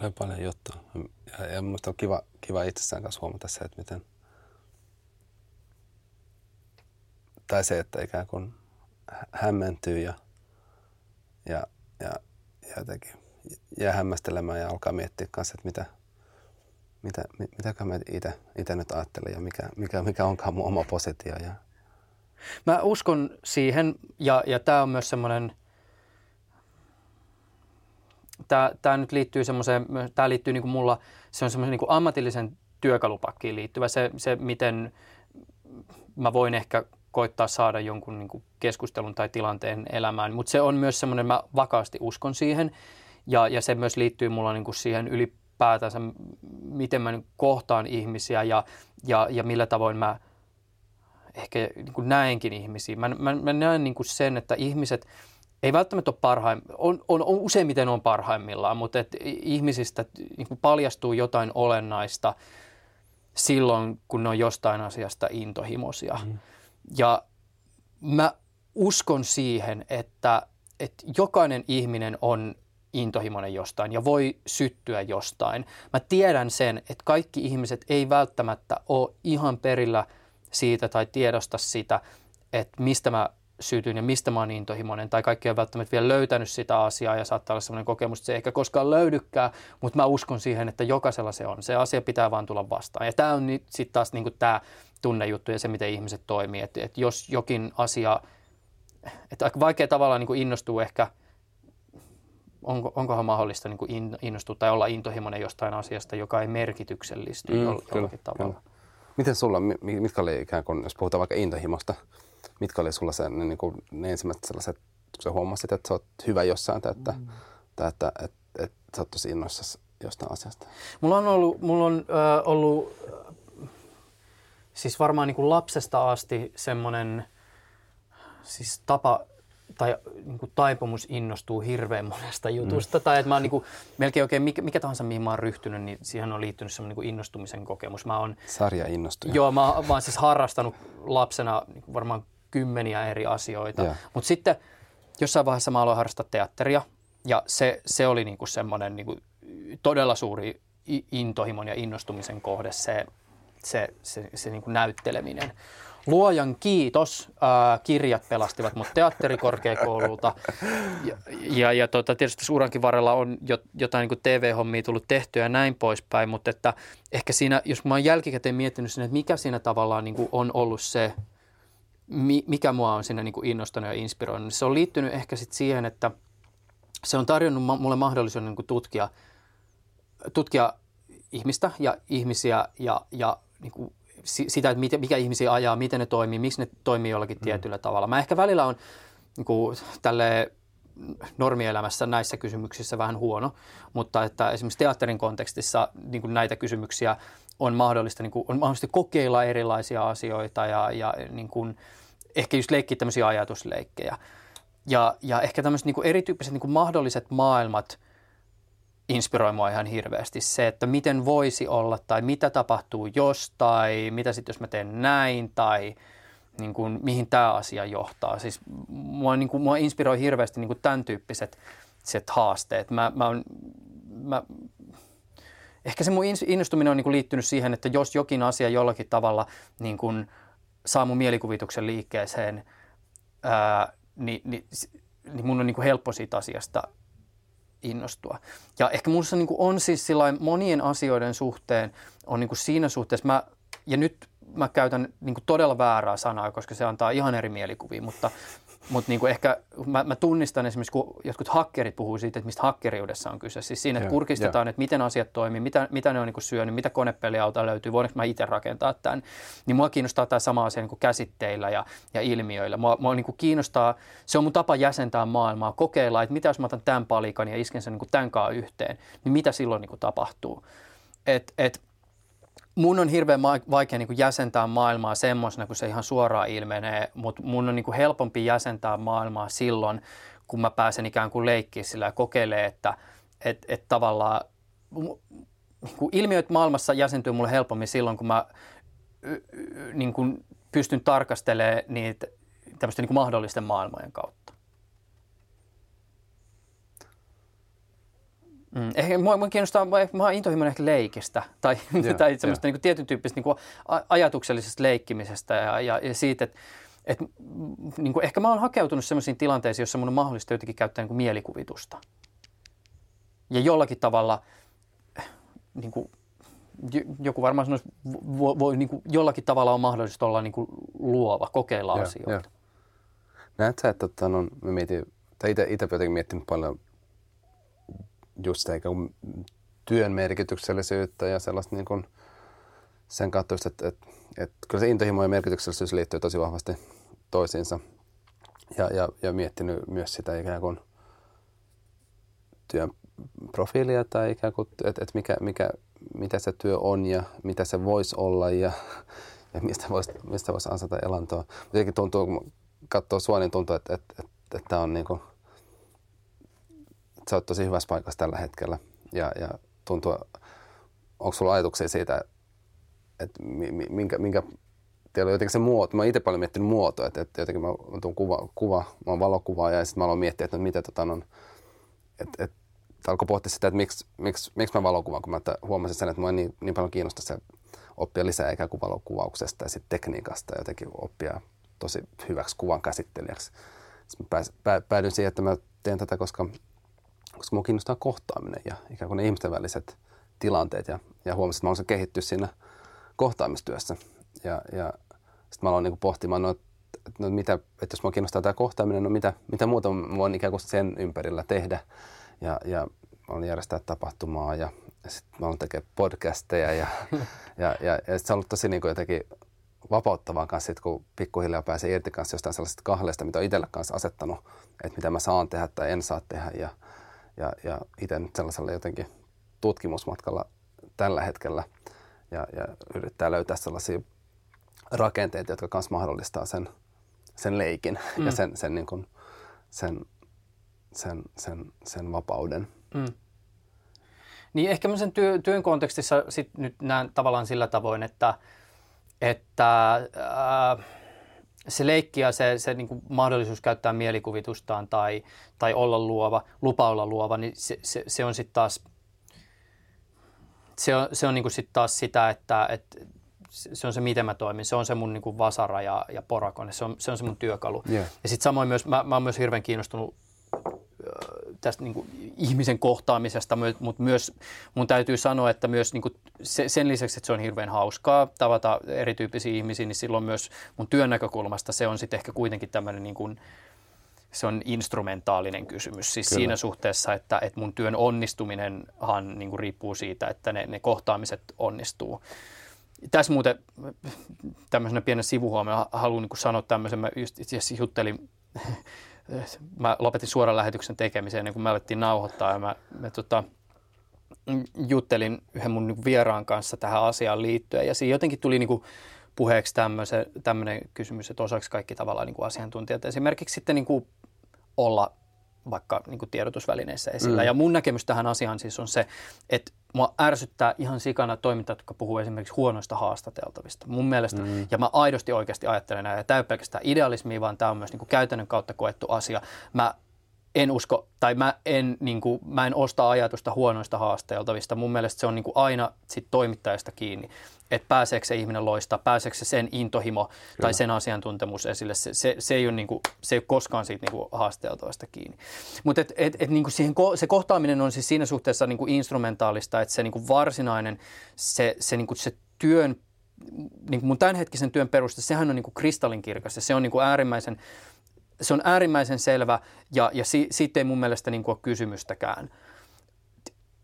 Tulee paljon juttuja. Ja, ja minusta on kiva, kiva itsessään kanssa huomata se, että miten... Tai se, että ikään kuin hämmentyy ja, ja, ja, ja jotenkin jää hämmästelemään ja alkaa miettiä kanssa, että mitä, mitä, mitä mä itse nyt ajattelen ja mikä, mikä, mikä onkaan mun oma positio. Ja... Mä uskon siihen ja, ja tämä on myös semmoinen – tämä, tämä nyt liittyy semmoiseen, tämä liittyy niin kuin mulla, se on semmoisen niin ammatillisen työkalupakkiin liittyvä, se, se miten mä voin ehkä koittaa saada jonkun niin kuin keskustelun tai tilanteen elämään, mutta se on myös semmoinen, mä vakaasti uskon siihen. Ja, ja se myös liittyy mulla niin kuin siihen ylipäätänsä, miten mä kohtaan ihmisiä ja, ja, ja millä tavoin mä ehkä niin kuin näenkin ihmisiä. Mä, mä, mä näen niin kuin sen, että ihmiset – ei välttämättä ole parhaim, on, on, on useimmiten on parhaimmillaan, mutta et ihmisistä niin kuin paljastuu jotain olennaista silloin, kun ne on jostain asiasta intohimoisia. Mm. Ja mä uskon siihen, että, että jokainen ihminen on intohimoinen jostain ja voi syttyä jostain. Mä tiedän sen, että kaikki ihmiset ei välttämättä ole ihan perillä siitä tai tiedosta sitä, että mistä mä sytyn ja mistä mä oon intohimoinen, tai kaikki on välttämättä vielä löytänyt sitä asiaa ja saattaa olla sellainen kokemus, että se ei ehkä koskaan löydykään, mutta mä uskon siihen, että jokaisella se on. Se asia pitää vaan tulla vastaan. Ja tämä on sitten taas niin tämä tunnejuttu ja se, miten ihmiset toimii. Että et jos jokin asia, että aika vaikea tavallaan niin innostuu ehkä, onko, onkohan mahdollista niin innostua tai olla intohimoinen jostain asiasta, joka ei merkityksellisty mm, jollakin kyllä, tavalla. Kyllä. Miten sulla, mitkä oli ikään kuin, jos puhutaan vaikka intohimosta, mitkä oli sulla se, ne, niin kuin, ne ensimmäiset sellaiset, kun sä huomasit, että sä oot hyvä jossain, tai että, mm. tai että, että, että, että sä oot tosi innoissasi jostain asiasta? Mulla on ollut, mulla on, äh, ollut äh, siis varmaan niin kuin lapsesta asti semmoinen siis tapa tai niin kuin taipumus innostuu hirveän monesta jutusta. Mm. Tai että mä oon niin kuin, melkein oikein mikä, mikä tahansa, mihin mä oon ryhtynyt, niin siihen on liittynyt semmoinen niin innostumisen kokemus. Mä oon, Sarja innostuja. Joo, mä, mä oon siis harrastanut lapsena niin varmaan kymmeniä eri asioita. Mutta sitten jossain vaiheessa mä aloin harrastaa teatteria ja se, se oli niinku semmoinen niinku todella suuri intohimon ja innostumisen kohde se, se, se, se niinku näytteleminen. Luojan kiitos, ää, kirjat pelastivat mut teatterikorkeakoululta ja, ja, ja tota, tietysti suurankin varrella on jo, jotain niin TV-hommia tullut tehtyä ja näin poispäin, mutta että ehkä siinä, jos mä oon jälkikäteen miettinyt sinne, että mikä siinä tavallaan niin on ollut se mikä mua on siinä niin kuin innostanut ja inspiroinut, niin se on liittynyt ehkä sit siihen, että se on tarjonnut mulle mahdollisuuden niin kuin tutkia, tutkia ihmistä ja ihmisiä ja, ja niin kuin sitä, että mikä ihmisiä ajaa, miten ne toimii, miksi ne toimii jollakin mm. tietyllä tavalla. Mä ehkä välillä on niin kuin, tälle normielämässä näissä kysymyksissä vähän huono, mutta että esimerkiksi teatterin kontekstissa niin kuin näitä kysymyksiä on mahdollista, niin kuin, on mahdollista kokeilla erilaisia asioita ja, ja niin kuin, ehkä just leikkiä tämmöisiä ajatusleikkejä. Ja, ja ehkä tämmöiset niin erityyppiset niin mahdolliset maailmat inspiroi mua ihan hirveästi. Se, että miten voisi olla tai mitä tapahtuu jos tai mitä sitten jos mä teen näin tai niin kuin, mihin tämä asia johtaa. Siis mua, niin kuin, mua inspiroi hirveästi niin kuin tämän tyyppiset set haasteet. Mä, mä, on, mä, ehkä se mun innostuminen on niin kuin liittynyt siihen, että jos jokin asia jollakin tavalla niin kuin, saa mun mielikuvituksen liikkeeseen, ää, niin, niin, niin mun on niin kuin helppo siitä asiasta innostua. Ja ehkä minussa niin on siis monien asioiden suhteen, on niin kuin siinä suhteessa, mä, ja nyt mä käytän niin kuin todella väärää sanaa, koska se antaa ihan eri mielikuvia, mutta mutta niinku ehkä mä, mä tunnistan esimerkiksi, kun jotkut hakkerit puhuu siitä, että mistä hakkeriudessa on kyse. Siis siinä, että kurkistetaan, että miten asiat toimii, mitä, mitä ne on niinku syönyt, mitä konepelialta löytyy, voinko mä itse rakentaa tämän. Niin mua kiinnostaa tämä sama asia niinku käsitteillä ja, ja ilmiöillä. Mua, mua niinku kiinnostaa, se on mun tapa jäsentää maailmaa, kokeilla, että mitä jos mä otan tämän palikan ja isken sen niinku tämän yhteen, niin mitä silloin niinku tapahtuu. Et, et, mun on hirveän vaikea niin kuin jäsentää maailmaa semmoisena, kun se ihan suoraan ilmenee, mutta mun on niin kuin helpompi jäsentää maailmaa silloin, kun mä pääsen ikään kuin leikkiä sillä ja kokeilee, että et, et tavallaan niin kuin ilmiöt maailmassa jäsentyy mulle helpommin silloin, kun mä niin kuin pystyn tarkastelemaan niitä tämmöisten niin kuin mahdollisten maailmojen kautta. Mm. Ehkä mua, mua kiinnostaa, mä oon intohimoinen ehkä leikistä tai, yeah, tai semmoista yeah. niin tietyn tyyppistä niin kuin ajatuksellisesta leikkimisestä ja, ja, ja siitä, että et, niin kuin, ehkä mä oon hakeutunut semmoisiin tilanteisiin, joissa mun on mahdollista jotenkin käyttää niin kuin mielikuvitusta. Ja jollakin tavalla, niin kuin, joku varmaan sanoisi, voi, voi, niin kuin, jollakin tavalla on mahdollista olla niin kuin luova, kokeilla yeah, asioita. Yeah. Näet sä, että tota, no, mä mietin, tai itse jotenkin miettinyt paljon just sitä työn merkityksellisyyttä ja sellaista niin kuin sen kautta että, että, että kyllä se intohimo ja merkityksellisyys liittyy tosi vahvasti toisiinsa. Ja, ja, ja miettinyt myös sitä ikään kuin työn profiilia tai ikään kuin, että, että mikä, mikä, mitä se työ on ja mitä se voisi olla ja, ja mistä voisi, mistä voisi ansata elantoa. Jotenkin tuntuu, kun katsoo sua, niin tuntuu, että, että, että, että tämä on niin kuin, sä oot tosi hyvässä paikassa tällä hetkellä ja, ja tuntuu, onko sulla ajatuksia siitä, että minkä, minkä teillä on jotenkin se muoto, mä itse paljon miettinyt muotoa, että, että jotenkin mä, tuun kuva, kuva, mä oon valokuvaaja ja sitten mä aloin miettiä, että no mitä tota on, että, että alkoi pohtia sitä, että miksi, miksi, miksi mä valokuvaan, kun mä huomasin sen, että mä niin, niin paljon kiinnostaa se oppia lisää ikään kuin valokuvauksesta ja sitten tekniikasta jotenkin oppia tosi hyväksi kuvan käsittelijäksi. Sitten mä pääs, pää, päädyin siihen, että mä teen tätä, koska koska minua kiinnostaa kohtaaminen ja ikään kuin ne ihmisten väliset tilanteet ja, ja huomasin, että mä haluaisin kehittyä siinä kohtaamistyössä. Ja, ja sitten mä aloin niin pohtimaan, no, no mitä, että jos minua kiinnostaa tämä kohtaaminen, no mitä, mitä muuta voin ikään kuin sen ympärillä tehdä. Ja, ja mä olin järjestää tapahtumaa ja, ja sitten mä olin tekemään podcasteja ja, ja, ja, ja se on ollut tosi niin kuin jotenkin vapauttavaa kanssa, kun pikkuhiljaa pääsee irti kanssa jostain sellaisesta kahleista, mitä on itselle kanssa asettanut, että mitä mä saan tehdä tai en saa tehdä. Ja, ja, ja itse nyt sellaisella jotenkin tutkimusmatkalla tällä hetkellä ja, ja yrittää löytää sellaisia rakenteita, jotka myös mahdollistaa sen, sen leikin mm. ja sen, sen, niin kuin, sen, sen, sen, sen vapauden. Mm. Niin ehkä sen työ, työn kontekstissa sit nyt näen tavallaan sillä tavoin, että, että äh, se leikki ja se, se niin kuin mahdollisuus käyttää mielikuvitustaan tai, tai olla luova, lupa olla luova, niin se, se, se on sitten taas, se on, se on niin kuin sit taas sitä, että, että se on se, miten mä toimin. Se on se mun niin kuin vasara ja, ja porakone. Se on, se on se mun työkalu. Yeah. Ja sitten samoin myös, mä, mä oon myös hirveän kiinnostunut tästä niin kuin ihmisen kohtaamisesta, mutta myös mun täytyy sanoa, että myös niin kuin se, sen lisäksi, että se on hirveän hauskaa tavata erityyppisiä ihmisiä, niin silloin myös mun työn näkökulmasta se on sitten ehkä kuitenkin tämmöinen niin kuin, se on instrumentaalinen kysymys. Siis Kyllä. siinä suhteessa, että, että mun työn onnistuminenhan niin kuin riippuu siitä, että ne, ne kohtaamiset onnistuu. Tässä muuten tämmöisenä pienen sivuhuomioon haluan niin sanoa tämmöisen, mä just itse asiassa juttelin mä lopetin suoran lähetyksen tekemisen ennen kuin me alettiin nauhoittaa ja mä, mä tota, juttelin yhden mun niinku vieraan kanssa tähän asiaan liittyen. Ja siinä jotenkin tuli niinku puheeksi tämmöinen kysymys, että osaksi kaikki tavallaan niinku asiantuntijat esimerkiksi sitten niinku olla vaikka niin kuin tiedotusvälineissä esillä. Mm. Ja mun näkemys tähän asiaan siis on se, että mua ärsyttää ihan sikana toimintaa, jotka puhuu esimerkiksi huonoista haastateltavista. Mun mielestä, mm. ja mä aidosti oikeasti ajattelen näin, ja tämä ei ole pelkästään idealismia, vaan tämä on myös niin kuin käytännön kautta koettu asia. Mä en usko, tai mä en, niin kuin, mä en osta ajatusta huonoista haasteltavista. Mun mielestä se on niin kuin aina sit toimittajasta kiinni, että pääseekö se ihminen loistaa, pääseekö se sen intohimo Kyllä. tai sen asiantuntemus esille. Se, se, se, ei, ole niin kuin, se ei ole koskaan siitä niin kuin haasteltavasta kiinni. Mutta et, et, et, niin kuin siihen, se kohtaaminen on siis siinä suhteessa niin kuin instrumentaalista, että se niin kuin varsinainen, se, se, niin kuin se työn niin kuin mun tämänhetkisen työn peruste, sehän on niin kuin kristallinkirkas ja se on niin kuin äärimmäisen se on äärimmäisen selvä ja, ja si, siitä ei mun mielestä niin kuin ole kysymystäkään.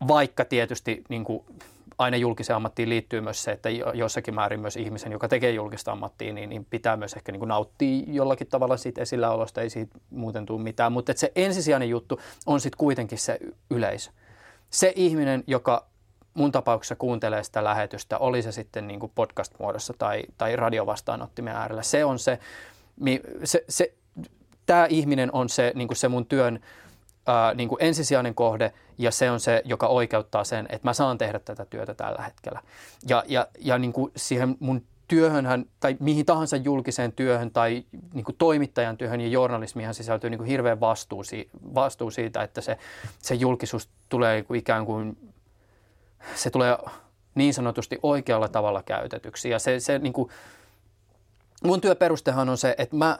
Vaikka tietysti niin kuin aina julkiseen ammattiin liittyy myös se, että jossakin määrin myös ihmisen, joka tekee julkista ammattia, niin, niin pitää myös ehkä niin kuin nauttia jollakin tavalla siitä esilläolosta, ei siitä muuten tule mitään. Mutta se ensisijainen juttu on sitten kuitenkin se yleisö. Se ihminen, joka mun tapauksessa kuuntelee sitä lähetystä, oli se sitten niin kuin podcast-muodossa tai, tai radiovastaanottimen äärellä. Se on se, se, se tämä ihminen on se, niin kuin se mun työn ää, niin kuin ensisijainen kohde ja se on se, joka oikeuttaa sen, että mä saan tehdä tätä työtä tällä hetkellä. Ja, ja, ja niin kuin siihen mun työhönhän tai mihin tahansa julkiseen työhön tai niin kuin toimittajan työhön ja journalismihan sisältyy niin kuin hirveä vastuu, vastuu siitä, että se, se julkisuus tulee niin kuin ikään kuin, se tulee niin sanotusti oikealla tavalla käytetyksi. Ja se, se niin kuin, mun työperustehan on se, että mä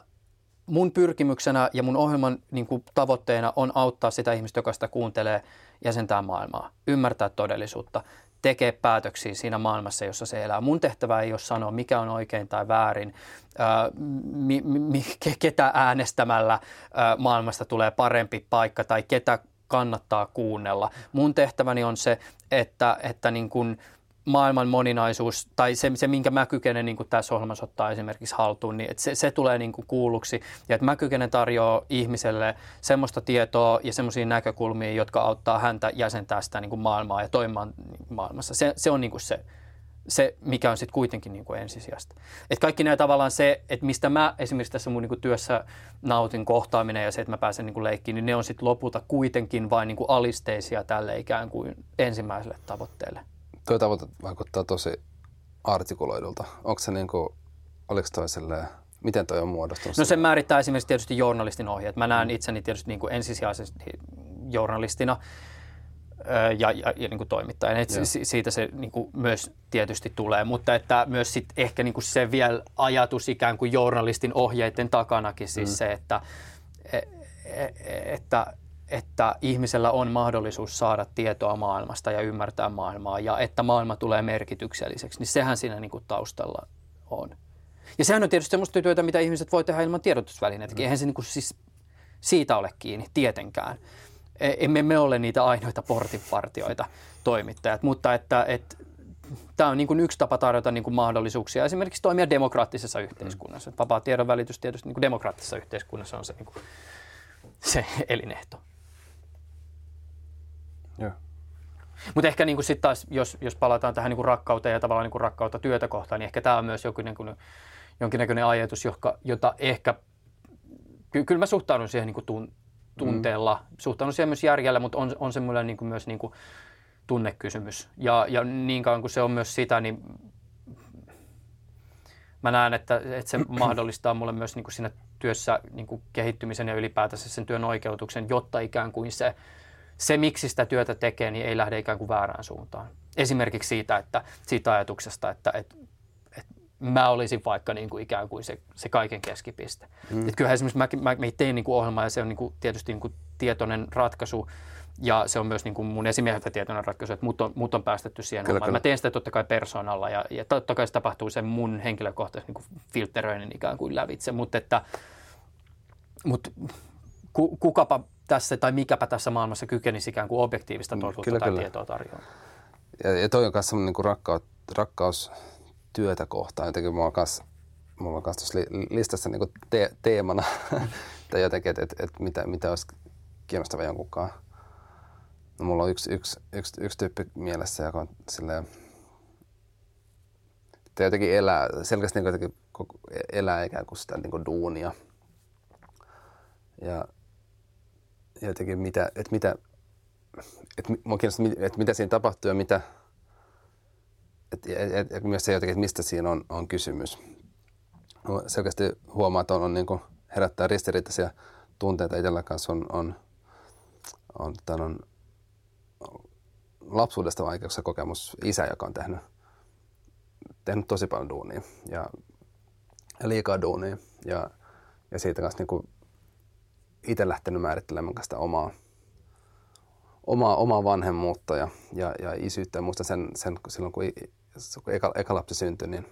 mun pyrkimyksenä ja mun ohjelman niin kuin, tavoitteena on auttaa sitä ihmistä, joka sitä kuuntelee, jäsentää maailmaa, ymmärtää todellisuutta, tekee päätöksiä siinä maailmassa, jossa se elää. Mun tehtävä ei ole sanoa, mikä on oikein tai väärin, ää, mi, mi, ketä äänestämällä ää, maailmasta tulee parempi paikka tai ketä kannattaa kuunnella. Mun tehtäväni on se, että, että niin kuin, maailman moninaisuus, tai se, se minkä mä kykenen niin kuin tässä ohjelmassa ottaa esimerkiksi haltuun, niin että se, se tulee niin kuin kuulluksi. Ja että mä kykenen tarjoaa ihmiselle semmoista tietoa ja semmoisia näkökulmia, jotka auttaa häntä jäsentää sitä niin kuin maailmaa ja toimimaan maailmassa. Se, se on niin kuin se, se, mikä on sitten kuitenkin niin kuin ensisijasta. Et kaikki nämä tavallaan se, että mistä mä esimerkiksi tässä mun niin kuin työssä nautin kohtaaminen ja se, että mä pääsen niin kuin leikkiin, niin ne on sitten lopulta kuitenkin vain niin kuin alisteisia tälle ikään kuin ensimmäiselle tavoitteelle tuo tavoite vaikuttaa tosi artikuloidulta. Onko se niin kuin, oliko toi silleen, miten toi on muodostunut? No se määrittää esimerkiksi tietysti journalistin ohjeet. Mä näen itseni tietysti niin kuin ensisijaisesti journalistina ja, ja, ja niin kuin toimittajana. Et siitä se niin kuin myös tietysti tulee, mutta että myös sit ehkä niin kuin se vielä ajatus ikään kuin journalistin ohjeiden takanakin, siis mm. se, että, e, e, että että ihmisellä on mahdollisuus saada tietoa maailmasta ja ymmärtää maailmaa ja että maailma tulee merkitykselliseksi, niin sehän siinä niin kuin taustalla on. Ja sehän on tietysti sellaista työtä, mitä ihmiset voi tehdä ilman tiedotusvälineitäkin. Mm. Eihän se niin kuin siis siitä ole kiinni, tietenkään. E, emme me ole niitä ainoita portinvartioita, toimittajat, mutta että, että tämä on niin kuin yksi tapa tarjota niin kuin mahdollisuuksia esimerkiksi toimia demokraattisessa yhteiskunnassa. Mm. Vapaa tiedonvälitys tietysti niin kuin demokraattisessa yhteiskunnassa on se, niin kuin, se elinehto. Mutta ehkä niin sitten taas, jos, jos palataan tähän niin rakkauteen ja tavallaan niin rakkautta työtä kohtaan, niin ehkä tämä on myös joku, niin kuin, jonkinnäköinen ajatus, joka, jota ehkä, ky, kyllä mä suhtaudun siihen niin kuin tun, tunteella, mm. suhtaudun siihen myös järjellä, mutta on, on se mulle niin kuin myös niin kuin tunnekysymys. Ja, ja niin kauan kuin se on myös sitä, niin mä näen, että, että se mahdollistaa mulle myös niin kuin siinä työssä niin kuin kehittymisen ja ylipäätänsä sen työn oikeutuksen, jotta ikään kuin se se, miksi sitä työtä tekee, niin ei lähde ikään kuin väärään suuntaan. Esimerkiksi siitä, että, siitä ajatuksesta, että, että, että mä olisin vaikka niin kuin ikään kuin se, se kaiken keskipiste. Mm. Että kyllähän esimerkiksi mä, mä, mä tein niin kuin ohjelmaa ja se on niin kuin tietysti niin kuin tietoinen ratkaisu ja se on myös niin kuin mun esimieheltä tietoinen ratkaisu, että mut on, mut on päästetty siihen kyllä, kyllä. Mä teen sitä totta kai persoonalla ja, ja totta kai se tapahtuu sen mun henkilökohtaisen niin filteröinnin ikään kuin lävitse, mutta että mut, ku, kukapa tässä tai mikäpä tässä maailmassa kykenisi ikään kuin objektiivista mm, totuutta kyllä, tai kyllä. tietoa tarjoamaan. Ja, ja toi on myös semmoinen niin rakkaus, rakkaus työtä kohtaan. Jotenkin mulla on myös, mulla on myös tuossa listassa niin te, teemana, tai jotenkin, että et, et mitä, mitä olisi kiinnostava jonkunkaan. No, mulla on yksi, yksi, yksi, yksi tyyppi mielessä, joka on silleen, että jotenkin elää, selkeästi niin jotenkin elää ikään kuin sitä niin kuin duunia. Ja jotenkin mitä, että mitä, että mua että mitä siinä tapahtuu ja mitä, että et, et, myös se jotenkin, että mistä siinä on, on kysymys. No, selkeästi huomaa, että on, on niin kuin herättää ristiriitaisia tunteita itsellä kanssa on, on, on, on, on lapsuudesta vaikeuksia kokemus isä, joka on tehnyt, tehnyt tosi paljon duunia ja, ja liikaa duunia ja, ja siitä kanssa niin kuin itse lähtenyt määrittelemään sitä omaa, omaa, omaa vanhemmuutta ja, ja, ja isyyttä. Muista sen, sen silloin, kun, kun eka, eka lapsi syntyi, niin,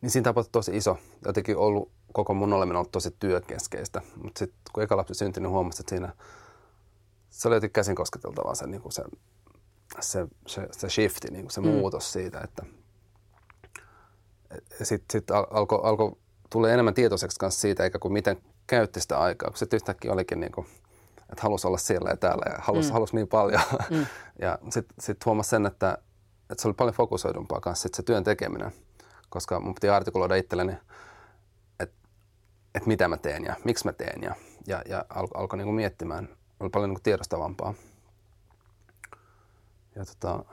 niin siinä tapahtui tosi iso. Jotenkin ollut koko mun oleminen ollut tosi työkeskeistä. Mutta sitten kun eka lapsi syntyi, niin huomasin, että siinä se oli jotenkin käsin kosketeltavaa se, niin kuin se, se, se, se shifti, niin kuin se mm. muutos siitä, että sitten sit alkoi alko tulee enemmän tietoiseksi kanssa siitä, eikä kuin miten käytti sitä aikaa, kun se yhtäkkiä olikin niin kuin että halusi olla siellä ja täällä ja halusi, mm. halusi niin paljon. Mm. ja sitten sit huomasi sen, että, että se oli paljon fokusoidumpaa kanssa sit se työn tekeminen, koska mun piti artikuloida itselleni, että, että mitä mä teen ja miksi mä teen ja, ja, ja alkoi alko niinku miettimään, oli paljon niinku tiedostavampaa. Ja, tota,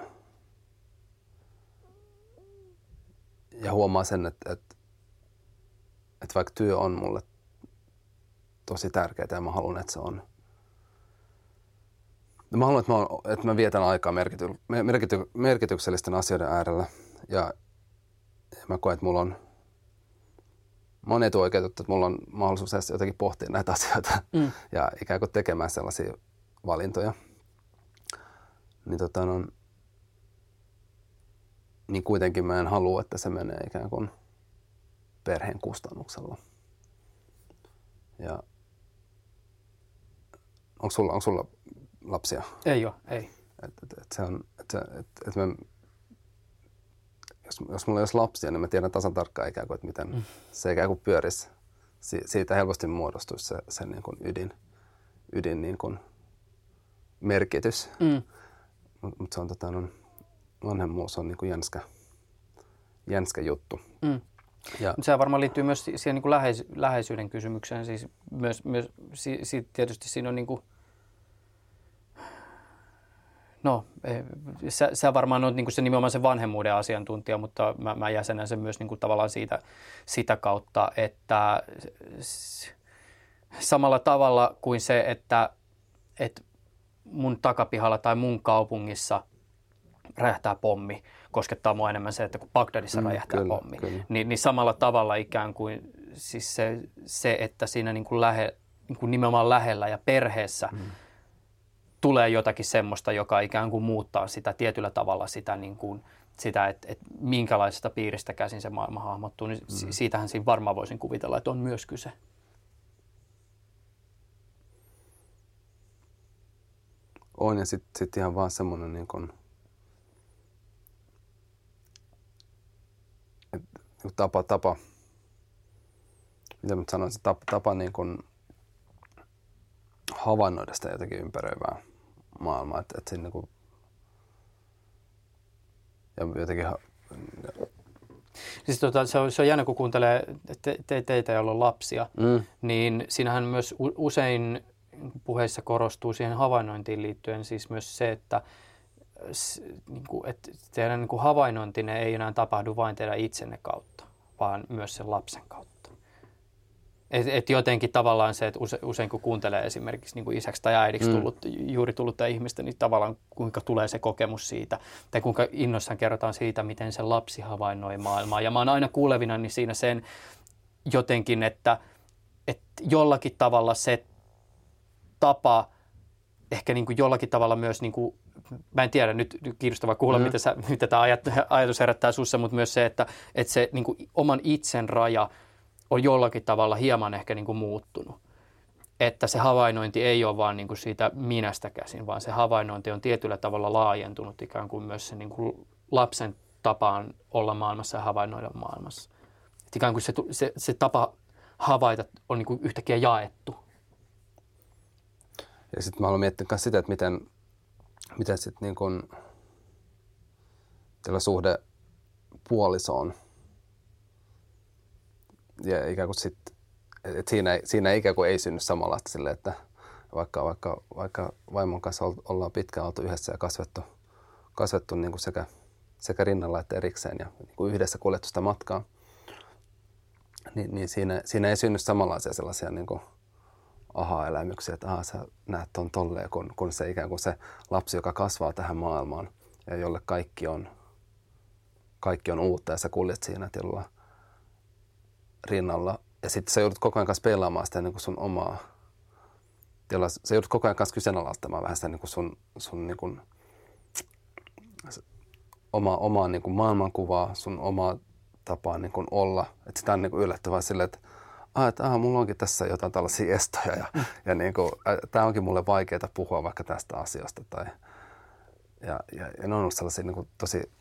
ja huomaa sen, että, että, että vaikka työ on mulle tosi tärkeää ja mä haluan, että se on. Mä haluan, että mä, että mä vietän aikaa merkity, merkity, merkityksellisten asioiden äärellä ja, ja mä koen, että mulla on mä oon etuoikeutettu, että mulla on mahdollisuus edes jotenkin pohtia näitä asioita mm. ja ikään kuin tekemään sellaisia valintoja. Niin, tota, no, niin kuitenkin mä en halua, että se menee ikään kuin perheen kustannuksella. Ja onko sulla, onko sulla lapsia? Ei ole, ei. Et, et, et se on, et, et, et me, jos, jos mulla ei olisi lapsia, niin mä tiedän tasan tarkkaan ikään kuin, että miten mm. se ikään kuin pyörisi. Si, siitä helposti muodostuisi se, se niin kuin ydin, ydin niin kuin merkitys. Mm. Mutta mut se on tota, no, vanhemmuus on niin kuin jänskä, jänskä juttu. Mm. Ja. Se varmaan liittyy myös siihen niin kuin läheis, läheisyyden kysymykseen. Siis myös, myös si, si, tietysti siinä on niin kuin, No, sä, sä varmaan olet niin se nimenomaan se vanhemmuuden asiantuntija, mutta mä, mä jäsenän sen myös niin kuin tavallaan siitä, sitä kautta, että samalla tavalla kuin se, että, että mun takapihalla tai mun kaupungissa räjähtää pommi, koskettaa mua enemmän se, että kun Bagdadissa mm, räjähtää kyllä, pommi, kyllä. Niin, niin samalla tavalla ikään kuin siis se, se että siinä niin kuin lähe, niin kuin nimenomaan lähellä ja perheessä mm. Tulee jotakin semmoista, joka ikään kuin muuttaa sitä tietyllä tavalla sitä, niin kuin, sitä että, että minkälaisesta piiristä käsin se maailma hahmottuu, niin mm. siitähän siinä varmaan voisin kuvitella, että on myös kyse. On ja sitten sit ihan vaan semmoinen niin kuin, tapa, tapa mitä mä sanoisin, tapa, tapa niin kuin havainnoida sitä jotenkin ympäröivää maailmaa. Että, että niin kuin, ja jotenkin Siis tota, se, on, se on jännä, kun kuuntelee te, te, teitä, joilla on lapsia, mm. niin siinähän myös usein puheissa korostuu siihen havainnointiin liittyen siis myös se, että niin kuin, että teidän niin kuin havainnointinne ei enää tapahdu vain teidän itsenne kautta, vaan myös sen lapsen kautta. Et, et jotenkin tavallaan se, että use, usein kun kuuntelee esimerkiksi niin kuin isäksi tai äidiksi mm. tullut, mm. juuri tullutta ihmistä, niin tavallaan kuinka tulee se kokemus siitä, tai kuinka innoissaan kerrotaan siitä, miten se lapsi havainnoi maailmaa. Ja mä oon aina kuulevina niin siinä sen jotenkin, että, että jollakin tavalla se tapa, ehkä niin kuin jollakin tavalla myös niin kuin mä en tiedä, nyt, kiinnostavaa kuulla, mm. mitä, sä, mitä tämä ajatus herättää sussa, mutta myös se, että, että se niin kuin oman itsen raja on jollakin tavalla hieman ehkä niin kuin muuttunut. Että se havainnointi ei ole vaan niin kuin siitä minästä käsin, vaan se havainnointi on tietyllä tavalla laajentunut ikään kuin myös se niin kuin lapsen tapaan olla maailmassa ja havainnoida maailmassa. Et ikään kuin se, se, se tapa havaita on niin kuin yhtäkkiä jaettu. Ja sitten mä haluan miettiä myös sitä, että miten miten sitten niin kun, teillä suhde puolisoon ja ikään kuin sit, et siinä, siinä ikään kuin ei synny samanlaista sille, että vaikka, vaikka, vaikka vaimon kanssa ollaan pitkään oltu yhdessä ja kasvettu, kasvettu niin kuin sekä, sekä rinnalla että erikseen ja niin kuin yhdessä kuljettu sitä matkaa, niin, niin siinä, siinä ei synny samanlaisia sellaisia niin kuin aha-elämyksiä, että aha, sä näet ton tolleen, kun, kun se ikään kuin se lapsi, joka kasvaa tähän maailmaan ja jolle kaikki on, kaikki on uutta ja sä kuljet siinä tilalla rinnalla. Ja sitten sä joudut koko ajan kanssa pelaamaan sitä niin kuin sun omaa tilaa. Sä joudut koko ajan kanssa kyseenalaistamaan vähän sitä niin kuin sun, sun niin kuin, oma, omaa niin kuin maailmankuvaa, sun omaa tapaa niin kuin olla. Että sitä on niin kuin yllättävää silleen, että ah, että ah, mulla onkin tässä jotain tällaisia estoja ja, ja niin kuin, tämä onkin mulle vaikeaa puhua vaikka tästä asiasta. Tai, ja, ja, ja ne on ollut sellaisia niin kuin, tosi,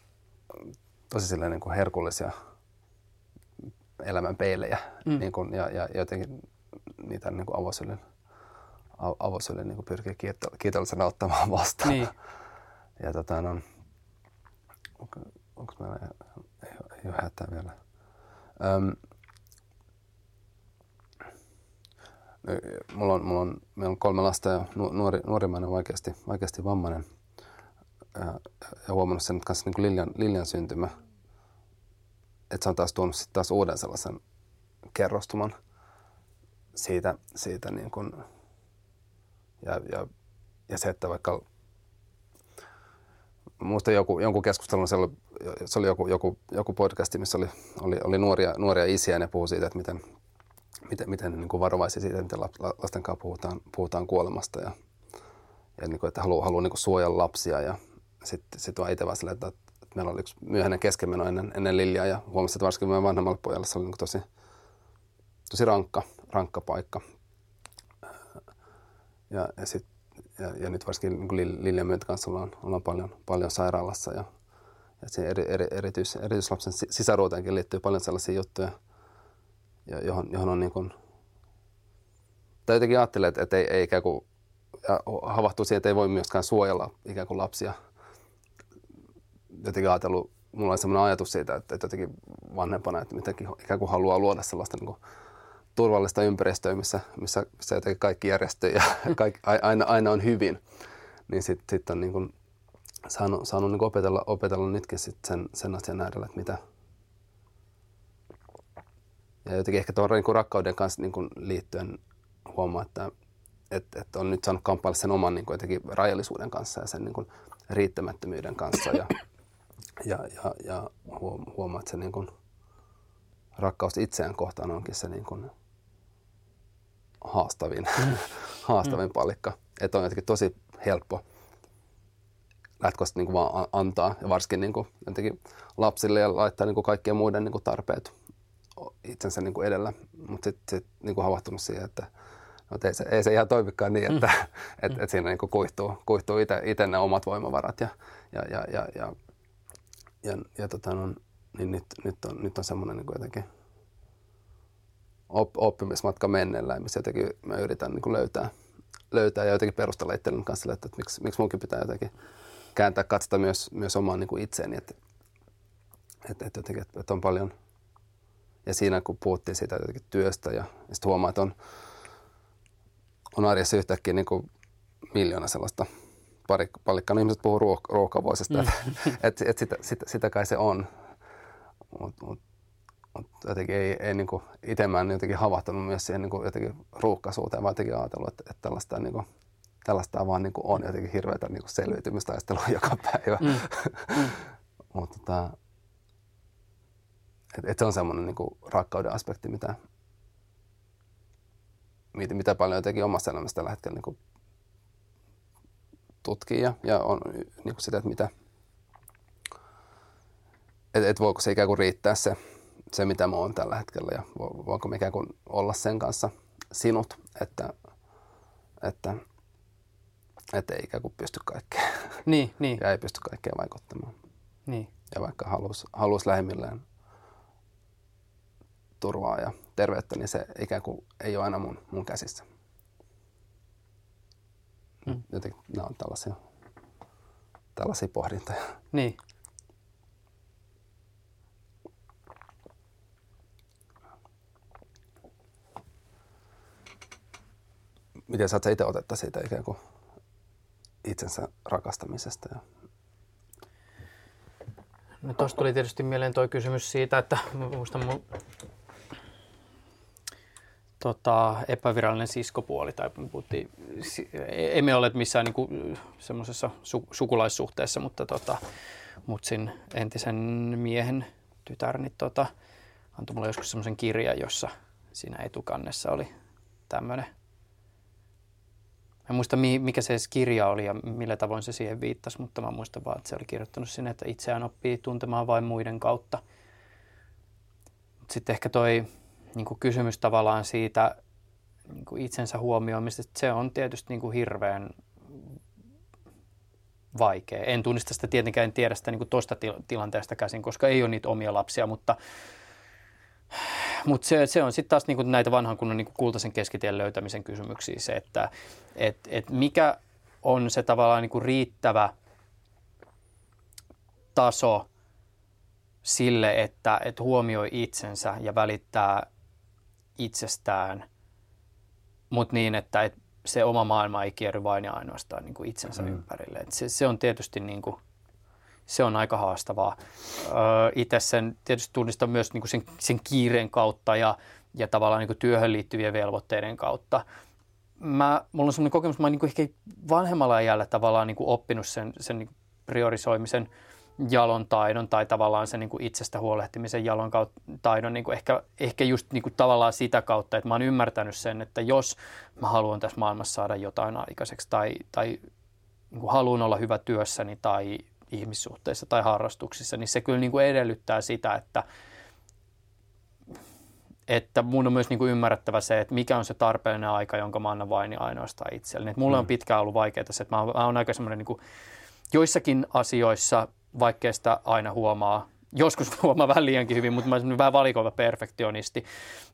tosi silleen, niin kuin herkullisia elämän peilejä mm. niin kuin, ja, ja jotenkin niitä niin kuin avosylin, avosylin niin pyrkii kiitollisena ottamaan vastaan. Niin. Ja tota, no, onko, onko meillä, ei, ei ole hätää vielä. Öm, mulla on, mulla on, meillä on kolme lasta ja nuori, nuorimmainen vaikeasti, vaikeasti vammainen. Ja, ja huomannut sen kanssa niin kuin Liljan, Liljan syntymä, että se on taas tuonut sit taas uuden sellaisen kerrostuman siitä, siitä niin kuin, ja, ja, ja se, että vaikka muistan joku, jonkun keskustelun, se oli, se oli joku, joku, joku podcasti, missä oli, oli, oli nuoria, nuoria isiä ja ne puhui siitä, että miten, miten, miten niin kuin varovaisia siitä, miten lasten kanssa puhutaan, puhutaan kuolemasta ja, ja niin kuin, että haluaa, haluaa niin kuin suojella lapsia ja sitten sit vaan itse vaan silleen, että meillä oli yksi myöhäinen keskimeno ennen, ennen Lilliä ja huomasin, että varsinkin meidän vanhemmalle pojalle se oli niin tosi, tosi rankka, rankka paikka. Ja, ja, sit, ja, ja nyt varsinkin niin Liljan myöntä kanssa ollaan, ollaan paljon, paljon sairaalassa ja, ja siihen eri, eri, erityis, erityislapsen sisäruuteenkin liittyy paljon sellaisia juttuja, johon, johon on niin kuin, tai jotenkin ajattelee, että, että ei, ei ikään kuin, ja havahtuu siihen, että ei voi myöskään suojella ikään kuin lapsia. Jotenkin ajatellut, mulla oli sellainen ajatus siitä, että, että jotenkin vanhempana, että mitenkin ikään kuin haluaa luoda sellaista niin kuin turvallista ympäristöä, missä, missä, missä jotenkin kaikki järjestyy ja kaikki, aina, aina on hyvin. Niin sitten sit on niin kuin saanut, saanut niin kuin opetella, opetella nytkin sit sen, sen asian äärellä, että mitä, ja jotenkin ehkä tuon niin rakkauden kanssa niin kuin liittyen huomaa, että, että, että on nyt saanut kamppailla sen oman niin kuin jotenkin rajallisuuden kanssa ja sen niin kuin riittämättömyyden kanssa. Ja, ja, ja, ja huomaa, että se niin kuin rakkaus itseään kohtaan onkin se niin kuin haastavin, mm. haastavin palikka. Että on jotenkin tosi helppo lähtökohtaisesti niin kuin vaan antaa ja varsinkin niin kuin jotenkin lapsille ja laittaa niin kuin kaikkien muiden niin kuin tarpeet itsensä niin kuin edellä, mutta sitten sit, niin kuin havahtunut siihen, että no, ei, se, ei se ihan toimikaan niin, että mm. et, et siinä niin kuin kuihtuu, kuihtuu itse ne omat voimavarat ja, ja, ja, ja, ja, ja, ja tota, no, niin nyt, nyt on, nyt on semmoinen niin jotenkin op, oppimismatka menneellä, missä jotenkin mä yritän niin löytää, löytää ja jotenkin perustella itselleni kanssa, että, että miksi, miksi munkin pitää jotenkin kääntää katsota myös, myös omaan niin kuin itseeni, että, että, että, jotenkin, että on paljon – ja siinä kun puhuttiin siitä jotenkin työstä ja, ja sitten huomaa, että on, on arjessa yhtäkkiä niin kuin miljoona sellaista pari, palikkaa. No ihmiset puhuu ruok- ruokavuosista, mm. että et, et sitä, sitä, sitä, kai se on. Mutta mut, mut jotenkin ei, ei niin itse mä en jotenkin havahtunut myös siihen niin jotenkin ruuhkaisuuteen, vaan jotenkin ajatellut, että, että tällaista, niin kuin, tällaista vaan niin kuin on jotenkin hirveätä niin selviytymistaistelua joka päivä. Mm. Mm. Mutta tota, et, et se on semmoinen niin rakkauden aspekti, mitä, mitä, paljon jotenkin omassa elämässä tällä hetkellä niin ja, ja on niin sitä, että mitä, että et voiko se ikään kuin riittää se, se, mitä mä oon tällä hetkellä ja voinko me ikään kuin olla sen kanssa sinut, että, että, että ei ikään kuin pysty kaikkeen. Niin, niin. Ja ei pysty kaikkeen vaikuttamaan. Niin. Ja vaikka halusi, halusi lähimmilleen turvaa ja terveyttä, niin se ikään kuin ei ole aina mun, mun käsissä. Mm. Jotenkin nämä on tällaisia, tällaisia pohdintoja. Niin. Miten saat sä itse otetta siitä ikään kuin itsensä rakastamisesta ja No tuosta tuli tietysti mieleen tuo kysymys siitä, että muistan mun tota, epävirallinen siskopuoli, tai puhuttiin, emme ole missään niin semmoisessa su, sukulaissuhteessa, mutta tota, mutsin entisen miehen tytär niin tota, antoi mulle joskus semmoisen kirjan, jossa siinä etukannessa oli tämmöinen en muista mikä se kirja oli ja millä tavoin se siihen viittasi, mutta mä muistan vaan, että se oli kirjoittanut sinne, että itseään oppii tuntemaan vain muiden kautta. Sitten ehkä toi niin kuin kysymys tavallaan siitä niin kuin itsensä huomioimisesta, se on tietysti niin kuin hirveän vaikea. En tunnista sitä tietenkään, en tiedä sitä niin kuin toista tilanteesta käsin, koska ei ole niitä omia lapsia, mutta, mutta se, se on sitten taas niinku näitä vanhan kunnon niinku kultaisen keskitien löytämisen kysymyksiä se, että et, et mikä on se tavallaan niinku riittävä taso sille, että et huomioi itsensä ja välittää itsestään, mutta niin, että et se oma maailma ei kierry vain ja ainoastaan niin kuin itsensä mm. ympärille. Et se, se on tietysti niin kuin, se on aika haastavaa. Öö, itse sen tietysti tunnistan myös niin kuin sen, sen kiireen kautta ja, ja tavallaan niin kuin työhön liittyvien velvoitteiden kautta. Mä, mulla on sellainen kokemus, että mä oon niin ehkä vanhemmalla ajalla tavallaan niin kuin oppinut sen, sen niin priorisoimisen – jalon taidon tai tavallaan sen niin kuin itsestä huolehtimisen jalon taidon niin kuin ehkä, ehkä just niin kuin tavallaan sitä kautta, että mä oon ymmärtänyt sen, että jos mä haluan tässä maailmassa saada jotain aikaiseksi tai, tai niin kuin haluan olla hyvä työssäni tai ihmissuhteissa tai harrastuksissa, niin se kyllä niin kuin edellyttää sitä, että, että mun on myös niin kuin ymmärrettävä se, että mikä on se tarpeellinen aika, jonka mä annan vain ja ainoastaan itselleni. Et mulle mm. on pitkään ollut vaikeaa se, että mä oon, mä oon aika semmoinen niin kuin, joissakin asioissa – vaikkei sitä aina huomaa. Joskus huomaa vähän liiankin hyvin, mutta mä olen vähän valikoiva perfektionisti.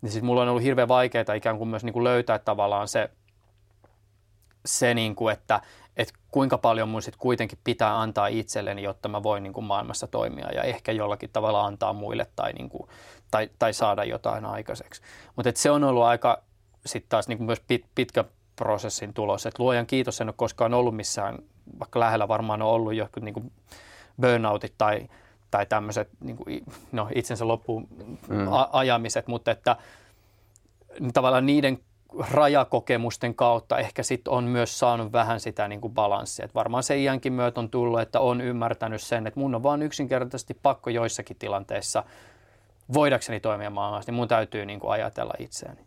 Niin siis mulla on ollut hirveän vaikeaa ikään kuin myös niin kuin löytää tavallaan se, se niin kuin, että, että kuinka paljon mun sit kuitenkin pitää antaa itselleni, jotta mä voin niin kuin maailmassa toimia ja ehkä jollakin tavalla antaa muille tai, niin kuin, tai, tai saada jotain aikaiseksi. Mutta se on ollut aika sitten taas niin kuin myös pit, pitkä prosessin tulos. Et luojan kiitos, en ole koskaan ollut missään, vaikka lähellä varmaan on ollut joku niin kuin burnoutit tai, tai tämmöiset niin kuin, no, itsensä loppuun mm. ajamiset, mutta että niin tavallaan niiden rajakokemusten kautta ehkä sit on myös saanut vähän sitä niin kuin balanssia. Et varmaan se iänkin myötä on tullut, että on ymmärtänyt sen, että mun on vaan yksinkertaisesti pakko joissakin tilanteissa voidakseni toimia maailmassa, niin mun täytyy niin kuin ajatella itseäni.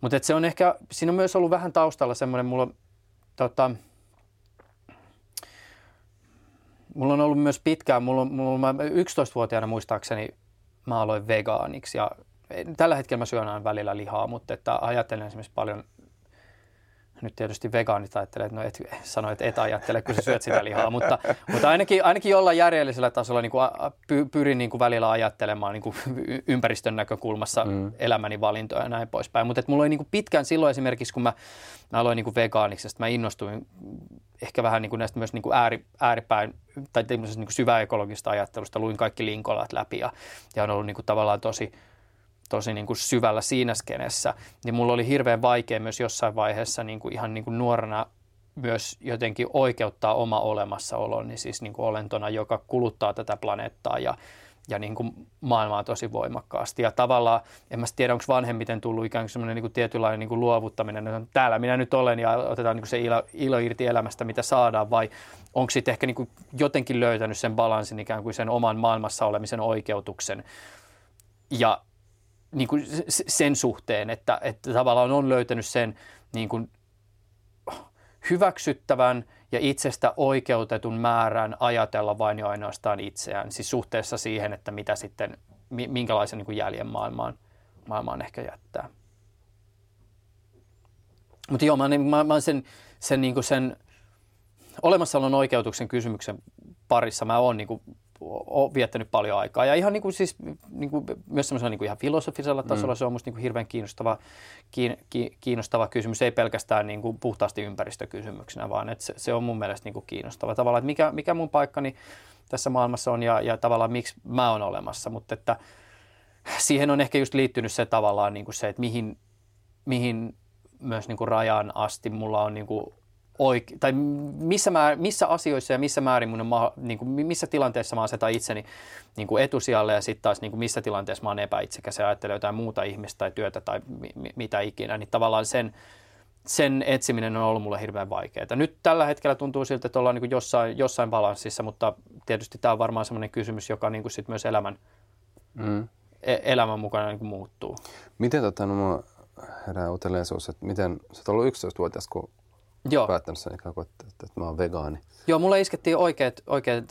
Mutta se on ehkä, siinä on myös ollut vähän taustalla semmoinen, mulla tota, Mulla on ollut myös pitkään, mulla on, mulla on 11-vuotiaana muistaakseni mä aloin vegaaniksi ja tällä hetkellä mä syön aina välillä lihaa, mutta että ajattelen esimerkiksi paljon nyt tietysti vegaanit ajattelee, että no et sano, että et ajattele, kun sä syöt sitä lihaa, mutta, mutta ainakin, ainakin jollain järjellisellä tasolla niin kuin py, pyrin niin kuin välillä ajattelemaan niin kuin ympäristön näkökulmassa mm. elämäni valintoja ja näin poispäin. Mutta mulla oli niin kuin pitkään silloin esimerkiksi, kun mä, mä aloin niin kuin vegaaniksi, mä innostuin ehkä vähän niin kuin näistä myös niin kuin ääri, ääripäin tai niin kuin syväekologista ajattelusta, luin kaikki linkolat läpi ja, ja on ollut niin kuin tavallaan tosi, tosi niin kuin syvällä siinä skenessä, niin mulla oli hirveän vaikea myös jossain vaiheessa niin kuin ihan niin kuin nuorena myös jotenkin oikeuttaa oma olemassaoloni, siis niin kuin olentona, joka kuluttaa tätä planeettaa ja, ja niin kuin maailmaa tosi voimakkaasti. Ja tavallaan, en mä tiedä, onko vanhemmiten tullut ikään kuin semmoinen niin kuin tietynlainen niin kuin luovuttaminen, että täällä minä nyt olen ja otetaan niin kuin se ilo, ilo irti elämästä, mitä saadaan, vai onko sitten ehkä niin kuin jotenkin löytänyt sen balanssin ikään kuin sen oman maailmassa olemisen oikeutuksen. Ja niin kuin sen suhteen, että, että tavallaan on löytänyt sen niin kuin hyväksyttävän ja itsestä oikeutetun määrän ajatella vain ja ainoastaan itseään, siis suhteessa siihen, että mitä sitten, minkälaisen niin kuin jäljen maailmaan, maailmaan ehkä jättää. Mutta joo, mä, mä, mä sen, sen, niin kuin sen olemassaolon oikeutuksen kysymyksen parissa mä oon niin ole viettänyt paljon aikaa. Ja ihan niin kuin siis, niin kuin, myös semmoisella niin kuin ihan filosofisella mm. tasolla mm. se on musta niin kuin hirveän kiinnostava, kiin, kiinnostava kysymys. Ei pelkästään niin kuin puhtaasti ympäristökysymyksenä, vaan että se, se on mun mielestä niin kuin kiinnostava. Tavallaan, että mikä, mikä mun paikkani tässä maailmassa on ja, ja tavallaan miksi mä oon olemassa. Mutta että siihen on ehkä just liittynyt se tavallaan niin kuin se, että mihin, mihin myös niin kuin rajan asti mulla on niin kuin oike- tai missä, määr, missä asioissa ja missä määrin mun on ma- niin kuin, missä tilanteessa mä asetan itseni niin kuin etusijalle ja sitten taas niin kuin, missä tilanteessa mä oon epäitsekäs ja ajattelen jotain muuta ihmistä tai työtä tai mi- mitä ikinä, niin tavallaan sen, sen etsiminen on ollut mulle hirveän vaikeaa. Nyt tällä hetkellä tuntuu siltä, että ollaan niin kuin jossain, jossain balanssissa, mutta tietysti tämä on varmaan sellainen kysymys, joka niin kuin sit myös elämän, mm. e- elämän mukana niin kuin muuttuu. Miten tota, no, herää uteliaisuus, että miten, sä oot ollut 11-vuotias, kun Joo. päättänyt sen ikään kuin, että, että, että mä oon vegaani. Joo, mulle iskettiin oikeat, oikeat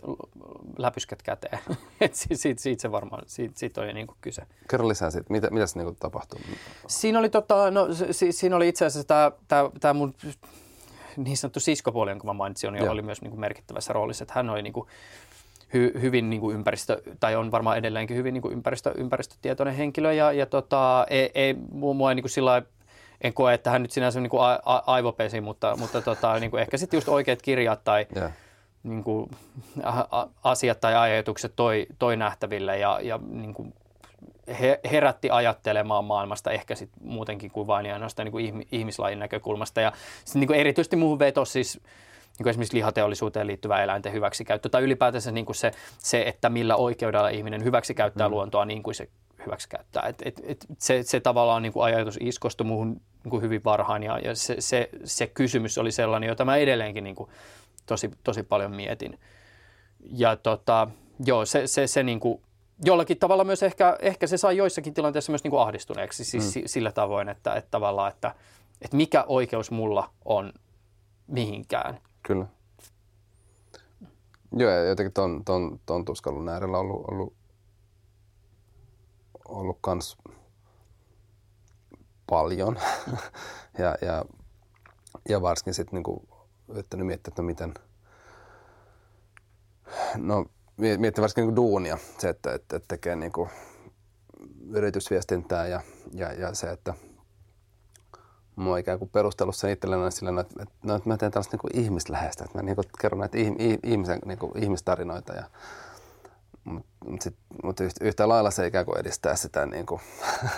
läpyskät käteen. siitä, siitä, siitä, se varmaan, siitä, siitä oli niin kuin kyse. Kerro lisää siitä, mitä, mitä se niin tapahtui? Siinä oli, tota, no, si, siinä oli itse asiassa tämä, tämä, tämä mun niin sanottu siskopuoli, jonka mä mainitsin, oli, oli myös niin kuin merkittävässä roolissa. Että hän oli niin kuin hy, hyvin niin kuin ympäristö, tai on varmaan edelleenkin hyvin niin kuin ympäristö, ympäristötietoinen henkilö ja, ja tota, ei, ei mua ei niin kuin sillä en koe, että hän nyt sinänsä niin kuin a, a, aivopesi, mutta, mutta tota, niin kuin ehkä sitten just oikeat kirjat tai yeah. niin kuin, a, asiat tai ajatukset toi, toi nähtäville ja, ja niin kuin he, herätti ajattelemaan maailmasta ehkä sit muutenkin kuin vain ja ainoastaan niin kuin ihmislajin näkökulmasta. Ja sit niin kuin erityisesti muuhun vetosi siis niin kuin esimerkiksi lihateollisuuteen liittyvä eläinten hyväksikäyttö tai ylipäätänsä niin kuin se, se, että millä oikeudella ihminen hyväksikäyttää mm. luontoa niin kuin se hyväksikäyttää. Et, et, et se, se tavallaan niin kuin ajatus iskostui muuhun niin kuin hyvin varhain ja, ja se, se, se kysymys oli sellainen, jota mä edelleenkin niin kuin tosi, tosi paljon mietin. Ja tota, joo, se, se, se niin kuin, jollakin tavalla myös ehkä, ehkä se sai joissakin tilanteissa myös niin kuin ahdistuneeksi siis mm. sillä tavoin, että, että tavallaan, että, että mikä oikeus mulla on mihinkään. Kyllä. Joo, ja jotenkin ton, ton, ton tuskallun äärellä ollut, ollut, ollut kans paljon. ja, ja, ja varsinkin sitten niinku yrittänyt miettiä, että miten, no miettiä varsinkin niin duunia, se, että, että, että tekee niin kuin yritysviestintää ja, ja, ja se, että oon ikään kuin perustellut sen itselleen sillä, että, että, no, että mä teen tällaista niin ihmisläheistä, että mä niin kuin kerron näitä ihmisen, niin kuin ihmistarinoita ja mutta mut yhtä lailla se ikään kuin edistää sitä, niin kuin,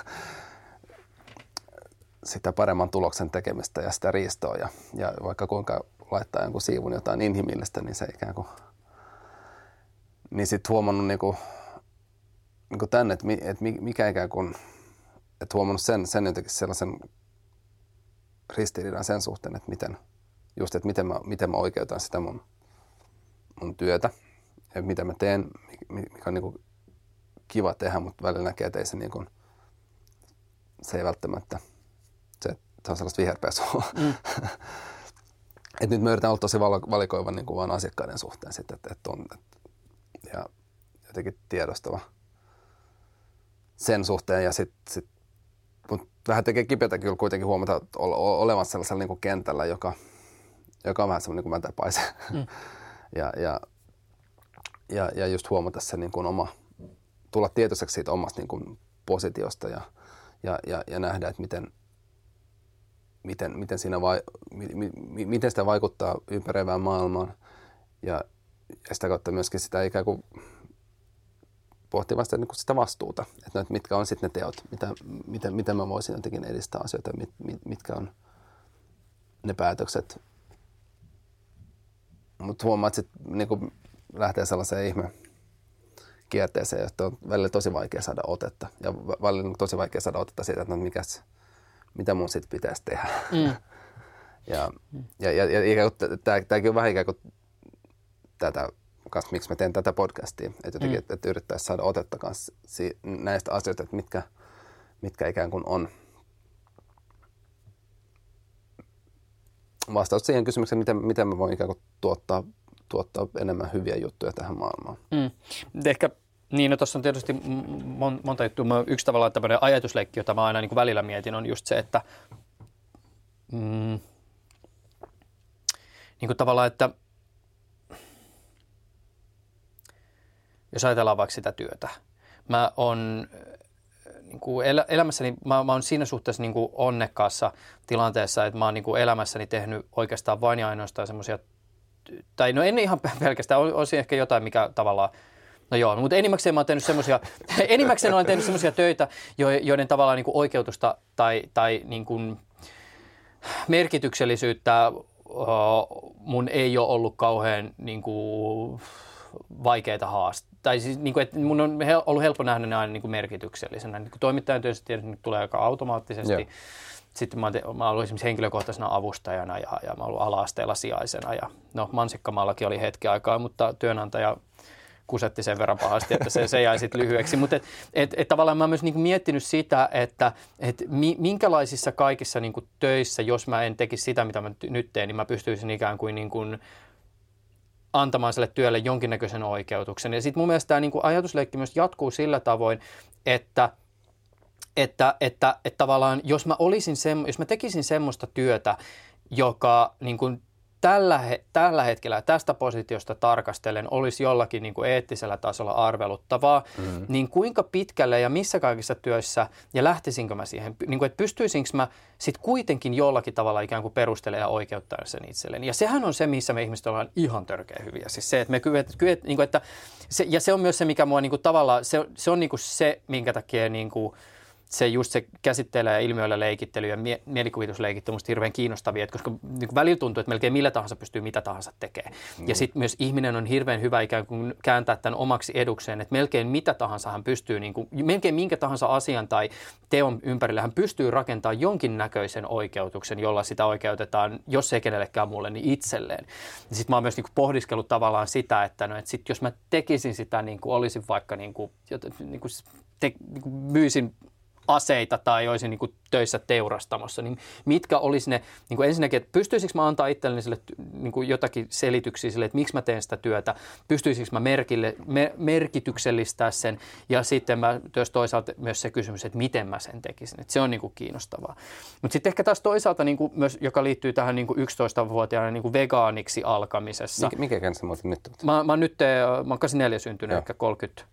sitä paremman tuloksen tekemistä ja sitä riistoa. Ja, ja vaikka kuinka laittaa jonkun siivun jotain inhimillistä, niin se ikään kuin niin sitten huomannut niinku, niinku tänne, että, mi, et mikä ikään kuin, että huomannut sen, sen jotenkin sellaisen ristiriidan sen suhteen, että miten, just, että miten mä, miten mä oikeutan sitä mun, mun työtä ja mitä mä teen, mikä on niinku kiva tehdä, mutta välillä näkee, että ei se, niinku, se ei välttämättä, se, se on sellaista viherpesua. Mm. et nyt me yritetään olla tosi valikoivan niin kuin vaan asiakkaiden suhteen sitten, että, että, on, että ja jotenkin tiedostava sen suhteen. Ja sit, sit, mut vähän tekee kipeätä kyllä kuitenkin huomata olevan sellaisella niin kuin kentällä, joka, joka on vähän semmoinen niin kuin mätäpaise. Mm. ja, ja, ja, ja, just huomata se niin kuin oma, tulla tietoiseksi siitä omasta niin kuin positiosta ja, ja, ja, ja nähdä, että miten, miten, miten, siinä vai, mi, mi, miten sitä vaikuttaa ympäröivään maailmaan ja, ja sitä kautta myöskin sitä ikään kuin pohtii vasta niin sitä vastuuta, että, no, mitkä on sitten ne teot, mitä, miten, miten mä voisin jotenkin edistää asioita, mit, mit, mitkä on ne päätökset. Mutta huomaat, että niin lähtee sellaiseen ihme kierteeseen, että on välillä tosi vaikea saada otetta. Ja välillä on tosi vaikea saada otetta siitä, että no mikäs, mitä mun sitten pitäisi tehdä. Mm. ja, ja, ja, ja, ja tämäkin on vähän ikään kuin tätä, kanssa, miksi mä teen tätä podcastia. Että jotenkin, mm. että, että yrittäisi saada otetta kanssa si- näistä asioista, että mitkä, mitkä ikään kuin on vastaus siihen kysymykseen, miten, miten mä voin ikään kuin tuottaa, tuottaa enemmän hyviä juttuja tähän maailmaan. Mm. Ehkä niin, no tuossa on tietysti mon, monta juttua. Mä, yksi tavallaan tämmöinen ajatusleikki, jota mä aina niin kuin välillä mietin, on just se, että mm, niin kuin tavallaan, että jos ajatellaan vaikka sitä työtä. Mä oon niin kuin el- elämässäni, mä, mä oon siinä suhteessa niin kuin onnekkaassa tilanteessa, että mä oon niin kuin elämässäni tehnyt oikeastaan vain ja ainoastaan semmoisia, tai no en ihan pelkästään, olisi ehkä jotain, mikä tavallaan No joo, mutta enimmäkseen mä oon tehnyt semmoisia, enimmäkseen olen tehnyt semmoisia töitä, joiden tavallaan niin kuin oikeutusta tai, tai niin kuin merkityksellisyyttä mun ei ole ollut kauhean niin kuin vaikeita haasteita. Tai siis, niin kuin, että mun on ollut helppo nähdä ne aina niin kuin merkityksellisenä. Niin kuin toimittajan työssä tietysti tulee aika automaattisesti. Joo. Sitten mä, mä ollut esimerkiksi henkilökohtaisena avustajana ja, ja mä ollut ala-asteella sijaisena. Ja, no Mansikkamaallakin oli hetki aikaa, mutta työnantaja kusetti sen verran pahasti, että se, se jäi sitten lyhyeksi. Mutta et, et, et tavallaan mä oon myös niinku miettinyt sitä, että et mi, minkälaisissa kaikissa niinku töissä, jos mä en tekisi sitä, mitä mä nyt teen, niin mä pystyisin ikään kuin, niinku antamaan sille työlle jonkinnäköisen oikeutuksen. Ja sitten mun mielestä tämä niinku ajatusleikki myös jatkuu sillä tavoin, että että, että, että tavallaan jos mä olisin sem, jos mä tekisin semmoista työtä, joka niin kuin tällä, he, tällä hetkellä tästä positiosta tarkastellen olisi jollakin niin kuin eettisellä tasolla arveluttavaa, mm. niin kuinka pitkälle ja missä kaikissa työissä ja lähtisinkö mä siihen, niin kuin, että pystyisinkö mä sitten kuitenkin jollakin tavalla ikään kuin perustelemaan ja oikeuttaa sen itselleen. Ja sehän on se, missä me ihmiset ollaan ihan törkeä hyviä. Siis se, että me kyet, kyet, niin kuin, että se, ja se on myös se, mikä mua niin kuin, tavallaan, se, se on niin kuin se, minkä takia niin kuin, se just se käsitteellä ja ilmiöillä leikittely ja mie- mielikuvitusleikittely on hirveän kiinnostavia, koska niin välillä tuntuu, että melkein millä tahansa pystyy mitä tahansa tekemään. Mm. Ja sitten myös ihminen on hirveän hyvä ikään kuin kääntää tämän omaksi edukseen, että melkein mitä tahansa hän pystyy, niin kuin, melkein minkä tahansa asian tai teon ympärillä hän pystyy rakentamaan jonkinnäköisen oikeutuksen, jolla sitä oikeutetaan, jos ei kenellekään muulle, niin itselleen. Sitten mä oon myös niin kuin pohdiskellut tavallaan sitä, että, no, että sit jos mä tekisin sitä, niin kuin olisin vaikka niin kuin, niin kuin te, niin kuin myisin aseita tai olisin niin kuin töissä teurastamossa, niin mitkä olisi ne, niin kuin ensinnäkin, että pystyisikö mä antaa itselleni sille, niin kuin jotakin selityksiä sille, että miksi mä teen sitä työtä, pystyisikö mä merkille, me, merkityksellistää sen ja sitten mä myös toisaalta myös se kysymys, että miten mä sen tekisin, että se on niin kuin kiinnostavaa. Mutta sitten ehkä taas toisaalta, niin kuin myös, joka liittyy tähän niin kuin 11-vuotiaana niin kuin vegaaniksi alkamisessa. Mikä, mikä känsi muuten nyt? Mä, mä, nyt, mä oon 84 syntynyt, ehkä 30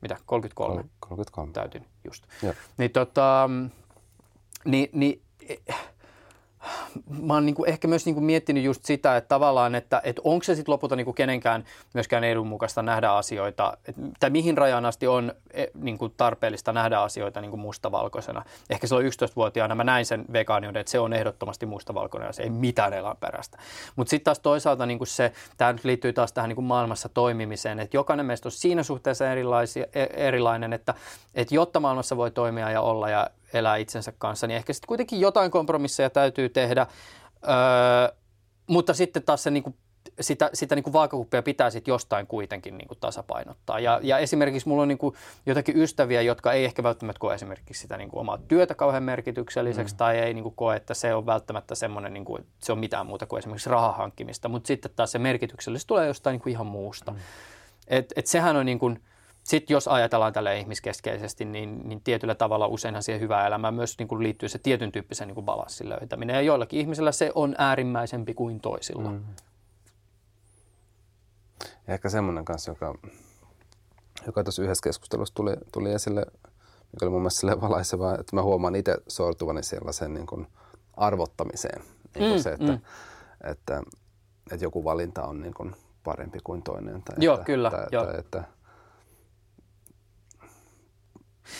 mitä, 33? 33. Täytin just. Joo. Niin tota, niin, niin mä oon niin kuin ehkä myös niin kuin miettinyt just sitä, että tavallaan, että, että onko se sitten lopulta niin kuin kenenkään myöskään edun mukaista nähdä asioita, että, tai mihin rajan asti on e, niin kuin tarpeellista nähdä asioita niin kuin mustavalkoisena. Ehkä silloin 11-vuotiaana mä näin sen vegaaniuden, että se on ehdottomasti mustavalkoinen ja se ei mitään eläinperäistä. Mutta sitten taas toisaalta niin kuin se, tämä nyt liittyy taas tähän niin kuin maailmassa toimimiseen, että jokainen meistä on siinä suhteessa erilaisia, e, erilainen, että, että jotta maailmassa voi toimia ja olla ja elää itsensä kanssa, niin ehkä sitten kuitenkin jotain kompromisseja täytyy tehdä, öö, mutta sitten taas se niin kuin sitä, sitä niin kuin vaakakuppia pitää sitten jostain kuitenkin niin kuin tasapainottaa. Ja, ja esimerkiksi mulla on niin kuin jotakin ystäviä, jotka ei ehkä välttämättä koe esimerkiksi sitä niin kuin omaa työtä kauhean merkitykselliseksi mm. tai ei niin kuin koe, että se on välttämättä semmoinen, niin kuin, se on mitään muuta kuin esimerkiksi rahahankkimista, mutta sitten taas se merkityksellisyys tulee jostain niin kuin ihan muusta. Mm. Et, et sehän on niin kuin, sitten jos ajatellaan tälle ihmiskeskeisesti, niin, niin tietyllä tavalla useinhan siihen hyvään elämään myös niin kuin liittyy se tietyn tyyppisen niin kuin balanssin löytäminen. Ja joillakin ihmisillä se on äärimmäisempi kuin toisilla. Mm. Ja ehkä semmoinen kanssa, joka, joka tuossa yhdessä keskustelussa tuli, tuli esille, mikä oli mun mielestä sille valaisevaa, että mä huomaan itse sortuvani sellaiseen niin kuin arvottamiseen. Niin kuin mm, se, että, mm. että, että, että, joku valinta on niin kuin parempi kuin toinen. Tai Joo, että, kyllä. Tai, jo. Tai, että,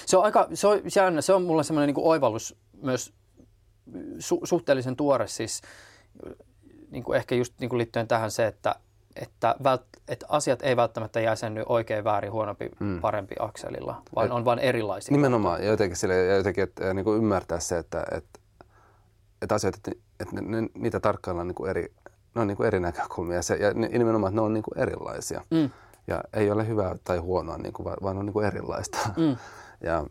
se on, aika, se on, se on, se on mulla semmoinen niin oivallus myös su, suhteellisen tuore siis niin kuin ehkä just niin kuin liittyen tähän se, että, että, vält, että asiat ei välttämättä jäsenny oikein, väärin, huonompi, mm. parempi akselilla, vaan Et, on vain erilaisia. Nimenomaan, ja jotenkin, sille, ja jotenkin että, niin kuin ymmärtää se, että, että, että asiat, että, että ne, ne, niitä tarkkaillaan niin kuin eri, ne on niin kuin eri näkökulmia, se, ja nimenomaan, että ne on niin kuin erilaisia. Mm. Ja ei ole hyvää tai huonoa, niin kuin, vaan on niin kuin erilaista. Mm. Ja,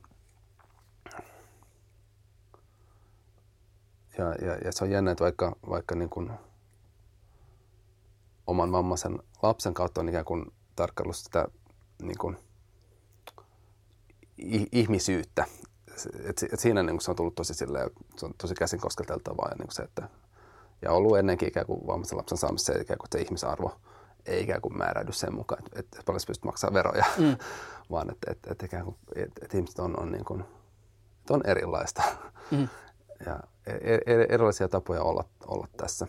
ja, ja, ja se on jännä, että vaikka, vaikka niin kuin oman vammaisen lapsen kautta on ikään kuin tarkkaillut sitä niin kuin ihmisyyttä. Et, et siinä niin kuin se on tullut tosi, silleen, se on tosi käsin kosketeltavaa ja niin kuin se, että, ja ollut ennenkin ikään kuin vammaisen lapsen saamassa se, ikään kuin se ihmisarvo ei ikään kuin määräydy sen mukaan, että, että paljon se pystyy maksamaan veroja, mm. vaan että, että, että, ikään kuin, että, että ihmiset on, on, niin kuin, että on erilaista mm. ja er, er, erilaisia tapoja olla, olla tässä.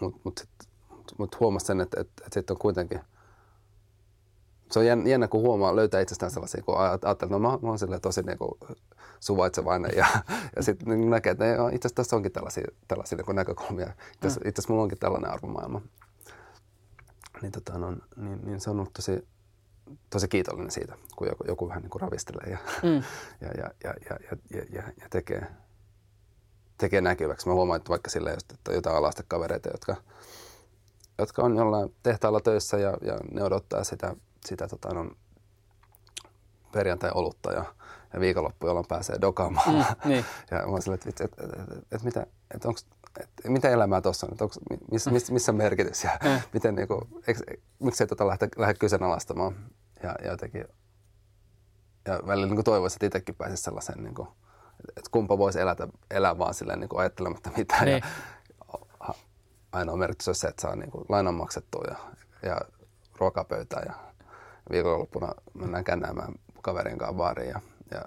Mutta mut, mut, mut huomasi sen, että, että, että sitten on kuitenkin, se on jännä, kun huomaa, löytää itsestään sellaisia, kun ajattelee, että no mä, mä oon tosi niin kuin, suvaitsevainen ja, ja sitten niin näkee, että itse asiassa tässä onkin tällaisia, tällaisia niin näkökulmia. Itse asiassa mulla onkin tällainen arvomaailma niin, tota, no, niin, niin se on ollut tosi, tosi kiitollinen siitä, kun joku, joku vähän niin kuin ravistelee ja, mm. ja, ja, ja, ja, ja, ja, ja tekee, tekee näkyväksi. Mä huomaan, että vaikka sille, että on jotain alastekavereita, jotka, jotka on jollain tehtaalla töissä ja, ja ne odottaa sitä, sitä tota, no, perjantai-olutta ja, ja viikonloppu, jolloin pääsee dokaamaan. Mm, niin. ja mä oon silleen, että, että, että, että, että, mitä, että onko että mitä elämää tuossa on, onko, missä, missä, missä on merkitys ja mm. miten, niin kuin, eikö, miksei tota lähde, lähde kyseenalaistamaan. Ja, ja jotenkin, ja välillä niin toivoisin, että itsekin pääsisi sellaisen, niin kuin, että kumpa voisi elätä, elää vaan silleen niin kuin ajattelematta mitään. Niin. Ja, ainoa merkitys on se, että saa niin kuin lainan maksettua ja, ja ruokapöytään ja viikonloppuna mennään kännäämään kaverin kanssa baariin ja, ja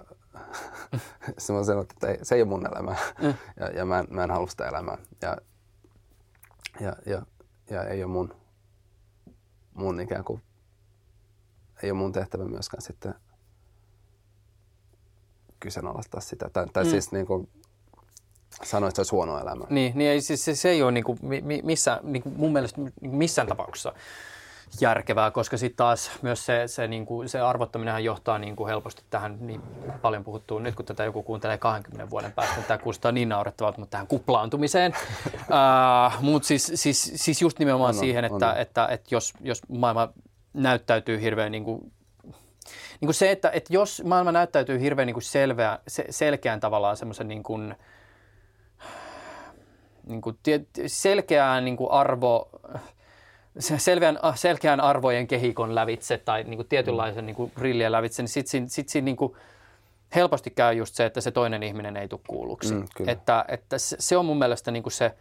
sitten mä sanoin, että ei, se ei ole mun elämää mm. ja, ja mä, en, mä en halua sitä elämää ja, ja, ja, ja ei ole mun, mun ikään kuin, ei ole mun tehtävä myöskään sitten kyseenalaistaa sitä. Tai, tai mm. siis niin kuin, sanoit, että se olisi huono elämä. Niin, niin ei, siis se, se ei ole niin kuin, missä, niin kuin mun mielestä niin missään tapauksessa järkevää, koska sitten taas myös se, se, niin kuin, se arvottaminen johtaa niin kuin helposti tähän niin paljon puhuttuun, nyt kun tätä joku kuuntelee 20 vuoden päästä, niin tämä kuulostaa niin naurettavalta, mutta tähän kuplaantumiseen. uh, mutta siis, siis, siis just nimenomaan on, siihen, että, että, että, että jos, jos maailma näyttäytyy hirveän niin kuin, niin kuin se, että, että jos maailma näyttäytyy hirveän niin kuin selveä, se, selkeän tavallaan semmoisen niin kuin, niin kuin selkeään niin kuin arvo, selveän, selkeän arvojen kehikon lävitse tai niin kuin tietynlaisen niin kuin rillien lävitse, niin sitten sit, sit siinä niin kuin helposti käy just se, että se toinen ihminen ei tule kuulluksi. Mm, että, että se, se on mun mielestä niin kuin se,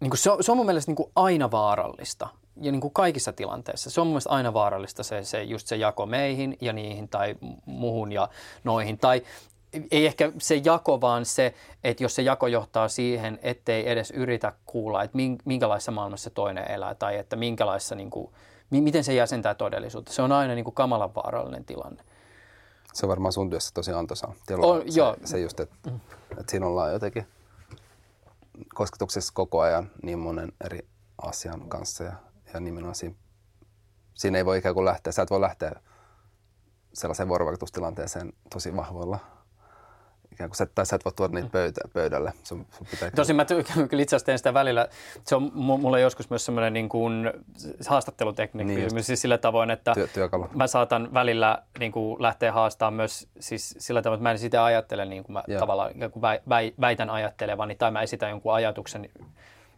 niin kuin se, on, se on mun mielestä niin kuin aina vaarallista ja niin kuin kaikissa tilanteissa. Se on mun mielestä aina vaarallista se, se, just se jako meihin ja niihin tai muhun ja noihin. Tai ei ehkä se jako, vaan se, että jos se jako johtaa siihen, ettei edes yritä kuulla, että minkälaisessa maailmassa se toinen elää tai että minkälaisessa, niin kuin, miten se jäsentää todellisuutta. Se on aina niin kuin kamalan vaarallinen tilanne. Se on varmaan sun työssä tosi antoisaa. On, se, joo. se just, että, että siinä ollaan jotenkin kosketuksessa koko ajan niin monen eri asian kanssa ja, ja nimenomaan siinä, siinä ei voi ikään kuin lähteä, sä et voi lähteä sellaiseen vuorovaikutustilanteeseen tosi vahvoilla ikään kuin, tai sä et voi tuoda niitä pöytä, pöydälle. Sun, sun pitää Tosin mä kyllä itse asiassa teen sitä välillä. Se on mulle joskus myös semmoinen niin kuin haastattelutekniikka, niin siis sillä tavoin, että Työ, työkalu. mä saatan välillä niin kuin lähteä haastamaan myös siis sillä tavoin, että mä en sitä ajattele niin kuin mä Joo. tavallaan kun väitän ajattelevani tai mä esitän jonkun ajatuksen,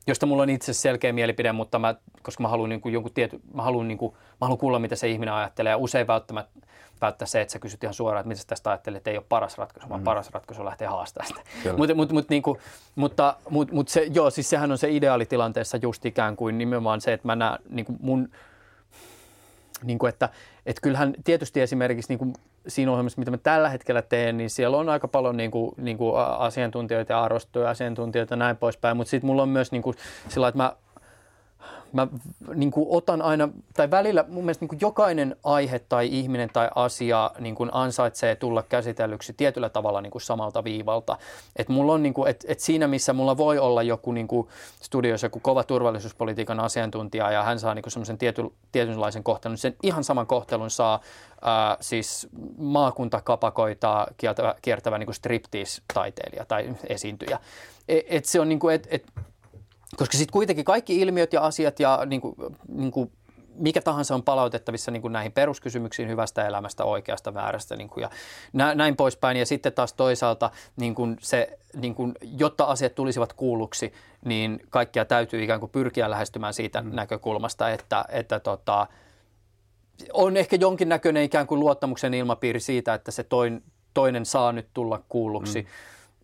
josta mulla on itse selkeä mielipide, mutta mä, koska mä haluan, niin kuin jonkun tiety, mä haluan, niin kuin, mä haluan kuulla, mitä se ihminen ajattelee. Ja usein välttämättä välttää se, että sä kysyt ihan suoraan, että mitä sä tästä ajattelet, että ei ole paras ratkaisu, vaan mm. paras ratkaisu on lähteä haastamaan sitä. Mut, mut, mut, niinku, mutta mut, mut se, joo, siis sehän on se ideaalitilanteessa just ikään kuin nimenomaan se, että mä näen niin kuin mun, niin kuin että, että kyllähän tietysti esimerkiksi niin kuin siinä ohjelmassa, mitä mä tällä hetkellä teen, niin siellä on aika paljon niin kuin, niin kuin asiantuntijoita ja arvostuja asiantuntijoita ja näin poispäin, mutta sitten mulla on myös niin kuin sillä että mä mä niin kuin otan aina, tai välillä mun mielestä niin kuin jokainen aihe tai ihminen tai asia niin kuin ansaitsee tulla käsitellyksi tietyllä tavalla niin kuin samalta viivalta. Et mulla on niin kuin, et, et siinä, missä mulla voi olla joku niin kuin studiossa joku kova turvallisuuspolitiikan asiantuntija ja hän saa niin semmoisen tiety, tietynlaisen kohtelun, sen ihan saman kohtelun saa ää, siis maakuntakapakoita kiertävä, kiertävä niin striptease-taiteilija tai esiintyjä. Et, et se on niin kuin, et, et koska sitten kuitenkin kaikki ilmiöt ja asiat ja niin kuin, niin kuin mikä tahansa on palautettavissa niin kuin näihin peruskysymyksiin hyvästä elämästä, oikeasta, väärästä niin kuin, ja näin poispäin. Ja sitten taas toisaalta, niin kuin se, niin kuin, jotta asiat tulisivat kuulluksi, niin kaikkia täytyy ikään kuin pyrkiä lähestymään siitä mm. näkökulmasta, että, että tota, on ehkä jonkinnäköinen ikään kuin luottamuksen ilmapiiri siitä, että se toin, toinen saa nyt tulla kuulluksi. Mm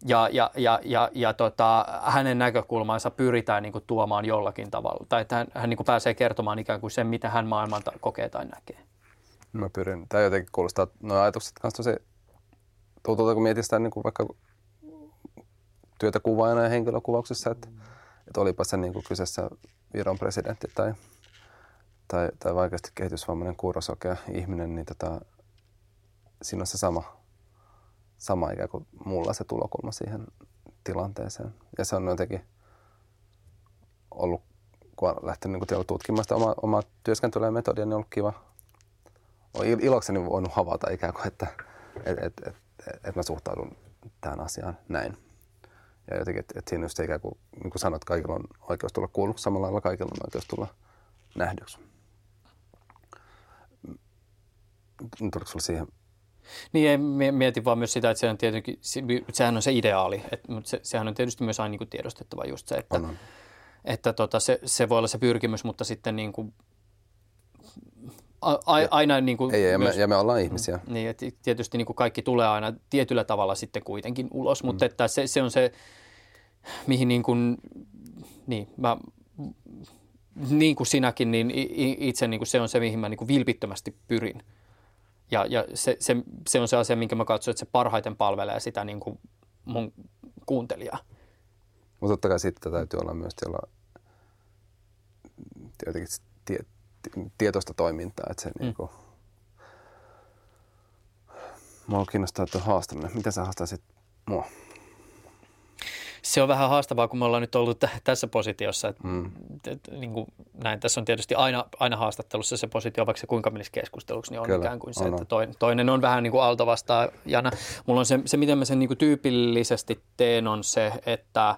ja, ja, ja, ja, ja tota, hänen näkökulmansa pyritään niin kuin, tuomaan jollakin tavalla. Tai että hän, hän niin kuin, pääsee kertomaan ikään kuin sen, mitä hän maailman kokee tai näkee. Mä pyrin. Tämä jotenkin kuulostaa, nuo ajatukset kanssa tosi tutulta, kun mietin sitä niin kuin vaikka työtä kuvaajana ja henkilökuvauksessa, että, että olipa se niin kuin kyseessä Viron presidentti tai, tai, tai vaikeasti kehitysvammainen kuurosokea ihminen, niin tota, siinä on se sama sama ikään kuin mulla se tulokulma siihen tilanteeseen. Ja se on jotenkin ollut, kun on lähtenyt niin tutkimaan sitä omaa, omaa työskentelyä ja metodia, niin on ollut kiva. Olen ilokseni voinut havaita ikään kuin, että et, et, et, et, et mä suhtaudun tähän asiaan näin. Ja jotenkin, että et siinä just ikään kuin, niin kuin sanot, kaikilla on oikeus tulla kuulluksi, samalla lailla kaikilla on oikeus tulla nähdyksi. Tuliko sinulla siihen niin, mietin vaan myös sitä, että se on tietenkin, sehän on se ideaali, että, mutta se, sehän on tietysti myös aina niin kuin tiedostettava just se, että, on. että tota, se, se voi olla se pyrkimys, mutta sitten niin kuin, a, a, aina niin kuin ei, ei, myös, ja me ollaan ihmisiä. Niin, että tietysti niin kuin kaikki tulee aina tietyllä tavalla sitten kuitenkin ulos, mm. mutta että se, se on se, mihin niin kuin, niin, mä, niin kuin sinäkin, niin itse niin kuin se on se, mihin mä niin kuin vilpittömästi pyrin. Ja, ja se, se, se, on se asia, minkä mä katson, että se parhaiten palvelee sitä niin kuin mun kuuntelijaa. Mutta totta kai sitten täytyy olla myös olla jotenkin tie, tietoista toimintaa, että se mm. niin kuin, Mua kiinnostaa tuo haastaminen. Miten sä haastasit mua? Se on vähän haastavaa, kun me ollaan nyt ollut t- tässä positiossa. Et, mm. et, niin kuin näin, tässä on tietysti aina, aina haastattelussa se positio, vaikka se kuinka menisi keskusteluksi, niin on Kyllä, ikään kuin se, on, että toinen, toinen on vähän niin kuin altavastaajana. Mulla on se, se, miten mä sen niin kuin tyypillisesti teen, on se, että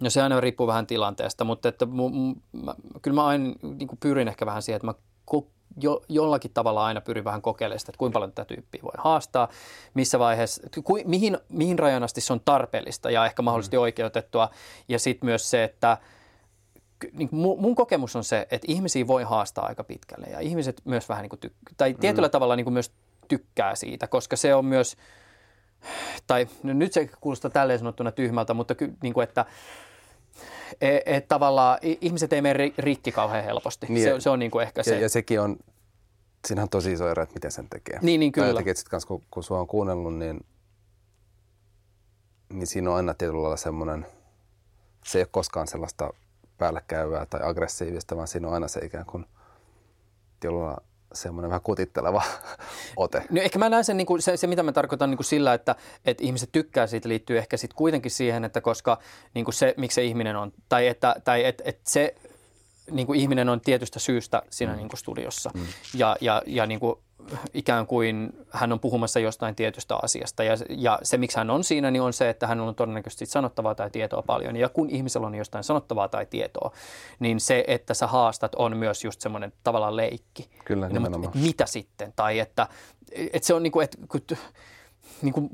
No se aina riippuu vähän tilanteesta, mutta että mu, mu, mä, kyllä mä aina niin kuin pyrin ehkä vähän siihen, että mä jo, jollakin tavalla aina pyrin vähän kokeilemaan sitä, että kuinka paljon tätä tyyppiä voi haastaa, missä vaiheessa, ku, mihin, mihin rajan asti se on tarpeellista ja ehkä mahdollisesti mm. oikeutettua. Ja sitten myös se, että niin mun kokemus on se, että ihmisiä voi haastaa aika pitkälle ja ihmiset myös vähän niin kuin tai tietyllä mm. tavalla niin kuin myös tykkää siitä, koska se on myös, tai no nyt se kuulostaa tälleen sanottuna tyhmältä, mutta ky, niin kuin, että et, et tavallaan ihmiset ei mene rikki kauhean helposti. Niin, se, se on niin kuin ehkä se. Ja, ja sekin on, siinä on tosi iso ero, että miten sen tekee. Niin, niin kyllä. Tai jotenkin, että kun, kun sua on kuunnellut, niin, niin siinä on aina tietyllä lailla semmoinen, se ei ole koskaan sellaista päällekäyvää tai aggressiivista, vaan siinä on aina se ikään kuin tietyllä semmoinen vähän kutitteleva ote. No ehkä mä näen sen, niin kuin, se, se, mitä mä tarkoitan niin kuin sillä, että, että ihmiset tykkää siitä, liittyy ehkä sitten kuitenkin siihen, että koska niin kuin se, miksi se ihminen on, tai että, tai että, että se niin kuin ihminen on tietystä syystä siinä mm. niin kuin studiossa. Mm. Ja, ja, ja niin kuin ikään kuin hän on puhumassa jostain tietystä asiasta. Ja, ja se, miksi hän on siinä, niin on se, että hän on todennäköisesti sanottavaa tai tietoa paljon. Ja kun ihmisellä on jostain sanottavaa tai tietoa, niin se, että sä haastat, on myös just semmoinen tavallaan leikki. Kyllä, niin, nimenomaan. Että mitä sitten? Tai että, että se on niin kuin, että, niin kuin,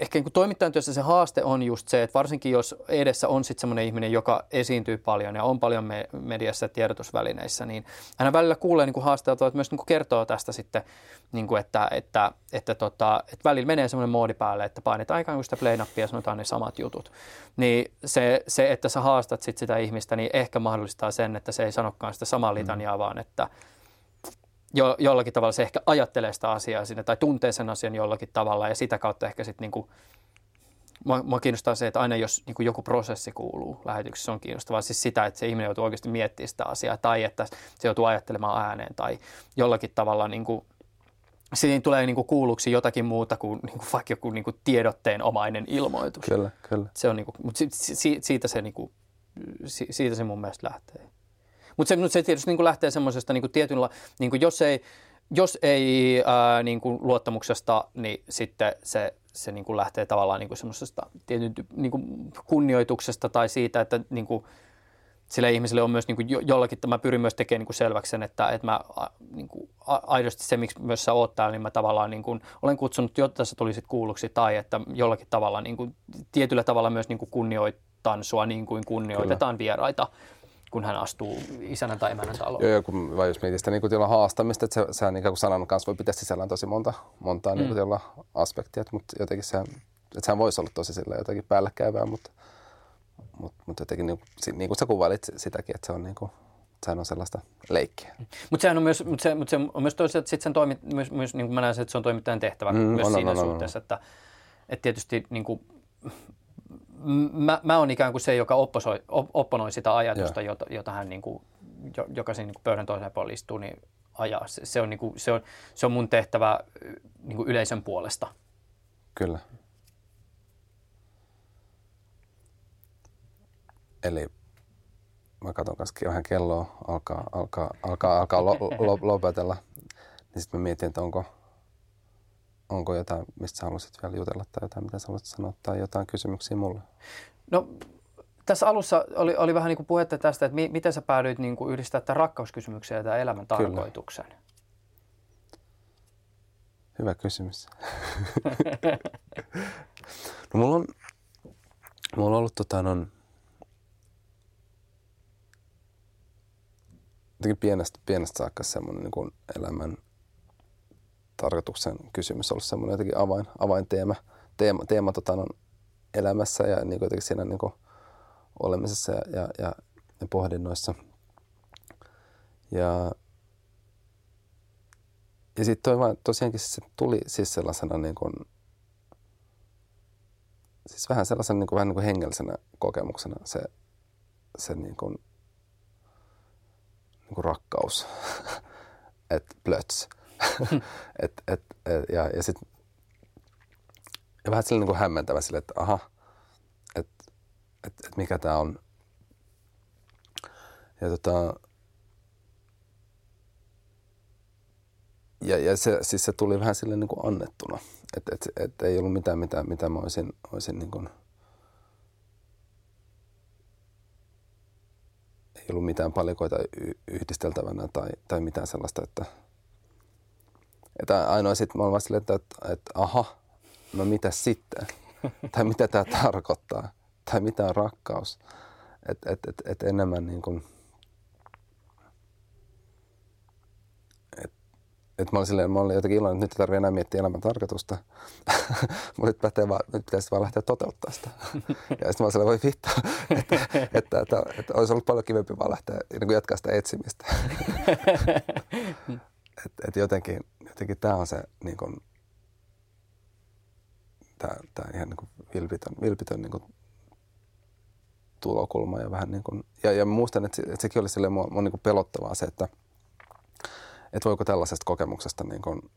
ehkä niin toimittajan työssä se haaste on just se, että varsinkin jos edessä on sitten semmoinen ihminen, joka esiintyy paljon ja on paljon me- mediassa ja tiedotusvälineissä, niin hän välillä kuulee niin haasteltua, että myös niin kuin kertoo tästä sitten, niin kuin että, että, että, tota, että välillä menee semmoinen moodi päälle, että painetaan ikään kuin sitä play-nappia ja sanotaan ne samat jutut. Niin se, se että sä haastat sit sitä ihmistä, niin ehkä mahdollistaa sen, että se ei sanokaan sitä samaa litaniaa, mm. vaan että – jo, jollakin tavalla se ehkä ajattelee sitä asiaa sinne tai tuntee sen asian jollakin tavalla ja sitä kautta ehkä sitten niin kuin, mua, mua kiinnostaa se, että aina jos niin kuin joku prosessi kuuluu lähetyksessä, se on kiinnostavaa siis sitä, että se ihminen joutuu oikeasti miettimään sitä asiaa tai että se joutuu ajattelemaan ääneen tai jollakin tavalla niin kuin, siinä tulee niin kuin kuulluksi jotakin muuta kuin, niin kuin vaikka joku niin kuin tiedotteen omainen ilmoitus. Kyllä, kyllä. Se on niin kuin, mutta siitä se, niin kuin, siitä se mun mielestä lähtee. Mutta se, se tietysti niin kuin lähtee semmoisesta niin tietynla, niin kuin jos ei, jos ei ää, niin kuin luottamuksesta, niin sitten se, se niin kuin lähtee tavallaan niin kuin semmoisesta tietyn niin kuin kunnioituksesta tai siitä, että niin kuin, sille ihmiselle on myös niin kuin jollakin, mä pyrin myös tekemään niin kuin selväksi sen, että, että mä niin kuin, aidosti se, miksi myös sä oot täällä, niin mä tavallaan niin kuin, olen kutsunut, jotta sä tulisit kuulluksi tai että jollakin tavalla niin kuin, tietyllä tavalla myös niin kuin kunnioitan sua niin kuin kunnioitetaan Kyllä. vieraita kun hän astuu isänä tai emänän taloon. Joo, kun, vai jos mietit sitä niin kuin haastamista, että se, sehän niin kuin sanan kanssa voi pitää sisällään tosi monta, monta niin mm. niin kuin aspektia, mutta jotenkin sehän, että sehän voisi olla tosi sillä jotenkin päällekkäyvää, mutta, mutta, mutta jotenkin niin, niin kuin sä kuvailit sitäkin, että se on niin kuin, sehän on sellaista leikkiä. Mutta sehän on myös, mutta se, mutta se on myös toisaalta sit sen toimi, myös, myös niin kuin mä näen, että se on toimittajan tehtävä mm, myös on, siinä on, suhteessa, on, on. Että, että tietysti niin kuin, mä, mä olen ikään kuin se, joka opposoi, opponoi sitä ajatusta, jota, jota hän, niin kuin, joka siinä niin pöydän toiseen puolelle istuu, niin ajaa. Se, se, on, niin kuin, se, on, se on mun tehtävä niin kuin yleisön puolesta. Kyllä. Eli mä katson kanssa vähän kelloa, alkaa, alkaa, alkaa, alkaa lo, lo, lopetella. Niin sitten mä mietin, että onko, onko jotain, mistä sä haluaisit vielä jutella tai jotain, mitä sä haluaisit sanoa tai jotain kysymyksiä mulle? No tässä alussa oli, oli vähän niin kuin puhetta tästä, että mi, miten sä päädyit niin kuin yhdistää tämän rakkauskysymyksen ja tämän elämän tarkoituksen? Kyllä. Hyvä kysymys. no mulla on, mulla on ollut tota, non, pienestä, pienestä saakka semmoinen niin elämän tarkoituksen kysymys ollut semmoinen jotenkin avain, avainteema teema, teema tota, no, elämässä ja niin kuin siinä niin kuin olemisessa ja, ja, ja, ja pohdinnoissa. Ja, ja sitten toi vaan tosiaankin se tuli siis sellaisena niin kuin, siis vähän sellaisen niin kuin, vähän niin kuin hengellisenä kokemuksena se, se niin kuin, niin kuin rakkaus, että plöts. et, et, et, ja, ja sitten ja vähän sellainen niin kuin hämmentävä sille, että aha, että et, et mikä tämä on. Ja tota, ja, ja se, siis se tuli vähän sille niin kuin annettuna. Että et, et ei ollut mitään, mitä, mitä mä olisin, olisin niin kuin, ei ollut mitään palikoita yhdisteltävänä tai, tai mitään sellaista, että, että ainoa sitten mä olin vaan silleen, että, että, että aha, no mitä sitten? tai mitä tämä tarkoittaa? Tai mitä on rakkaus? Että et, et, et enemmän niin kuin, että mä olin, silleen, mä olin jotenkin iloinen, että nyt ei tarvitse enää miettiä elämän tarkoitusta. Mutta nyt, pätee vaan, nyt pitäisi vaan lähteä toteuttaa sitä. ja sitten mä olin silleen, voi vittu, että, että, että, että, olisi ollut paljon kivempi vaan lähteä niin jatkaa sitä etsimistä. Että et jotenkin, jotenkin tämä on se niin kuin, tämä, tämä ihan niin kuin vilpitön, vilpitön niin kuin tulokulma ja vähän niin kuin, ja, ja muistan, että, että sekin oli silleen mua, mua niin pelottavaa se, että, että voiko tällaisesta kokemuksesta, niin kuin,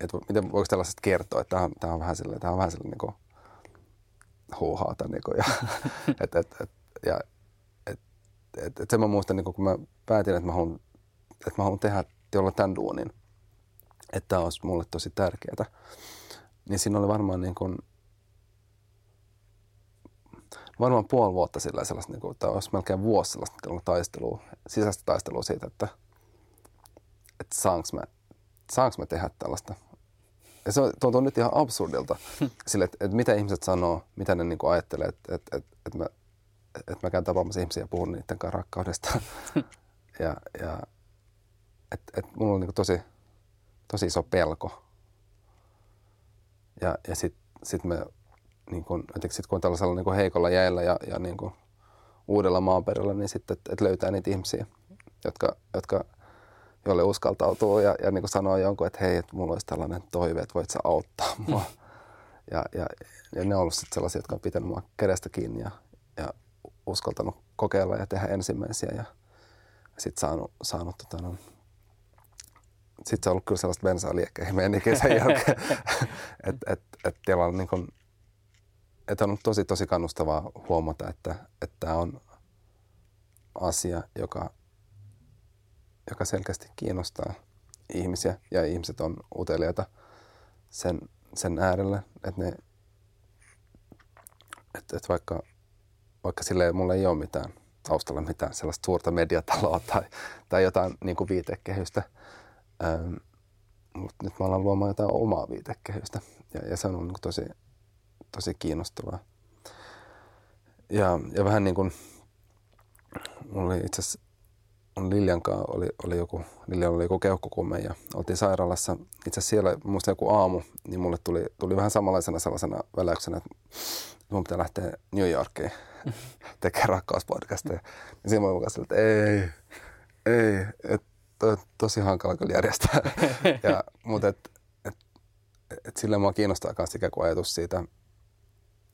että miten voiko tällaisesta kertoa, että tämä on, tämä on vähän silleen, tämä on vähän silleen niin kuin huuhaata. Niin kuin, ja, et, et, et, ja, et, et, et sen mä muistan, niin kun mä päätin, että mä haluan, että mä haluan tehdä jolla tämän duunin, että tämä olisi mulle tosi tärkeää, niin siinä oli varmaan niin kuin, varmaan puoli vuotta sillä sellaista, niin kuin, tai olisi melkein vuosi sellaista taistelua, sisäistä taistelua siitä, että – että saanko mä, saanko mä tehdä tällaista. Ja se tuntuu nyt ihan absurdilta, sille, että, että mitä ihmiset sanoo, mitä ne niin kuin ajattelee, että, että, että, että, mä, että mä käyn tapaamassa ihmisiä ja puhun niiden kanssa rakkaudesta. ja, ja että, että mulla on niin kuin tosi, tosi iso pelko. Ja, ja sitten sit me, niin kun, sit kun on tällaisella niin kuin heikolla jäillä ja, ja niin kuin uudella maaperällä, niin sitten, että, että löytää niitä ihmisiä, jotka, jotka jolle uskaltautuu ja, ja niin kuin sanoo jonkun, että hei, että mulla olisi tällainen toive, että voit sä auttaa mua. Mm. Ja, ja, ja ne on ollut sitten sellaisia, jotka on pitänyt mua kädestä kiinni ja, ja uskaltanut kokeilla ja tehdä ensimmäisiä ja sitten saanut, saanut tota, no, sitten se on ollut kyllä sellaista bensaa liekkeihin meni kesän jälkeen. että et, et, on, niin kun, et on tosi tosi kannustavaa huomata, että tämä on asia, joka joka selkeästi kiinnostaa ihmisiä ja ihmiset on uteliaita sen, sen äärellä, että ne, että, että vaikka, vaikka sille mulla ei ole mitään taustalla mitään sellaista suurta mediataloa tai, tai jotain niin kuin viitekehystä, ähm, mutta nyt mä alan luomaan jotain omaa viitekehystä ja, ja se on niin tosi, tosi kiinnostavaa. Ja, ja vähän niin kuin, mulla oli itse asiassa Liljan kanssa oli, oli joku, Liljan oli joku keuhkokumme ja oltiin sairaalassa. Itse asiassa siellä, muista joku aamu, niin mulle tuli, tuli vähän samanlaisena sellaisena väläyksenä, että mun pitää lähteä New Yorkiin tekemään rakkauspodcasteja. Ja siinä mä kanssa, että ei, ei, että to, tosi hankala kyllä järjestää. ja, mutta et, et, et sillä mua kiinnostaa myös ikään kuin ajatus siitä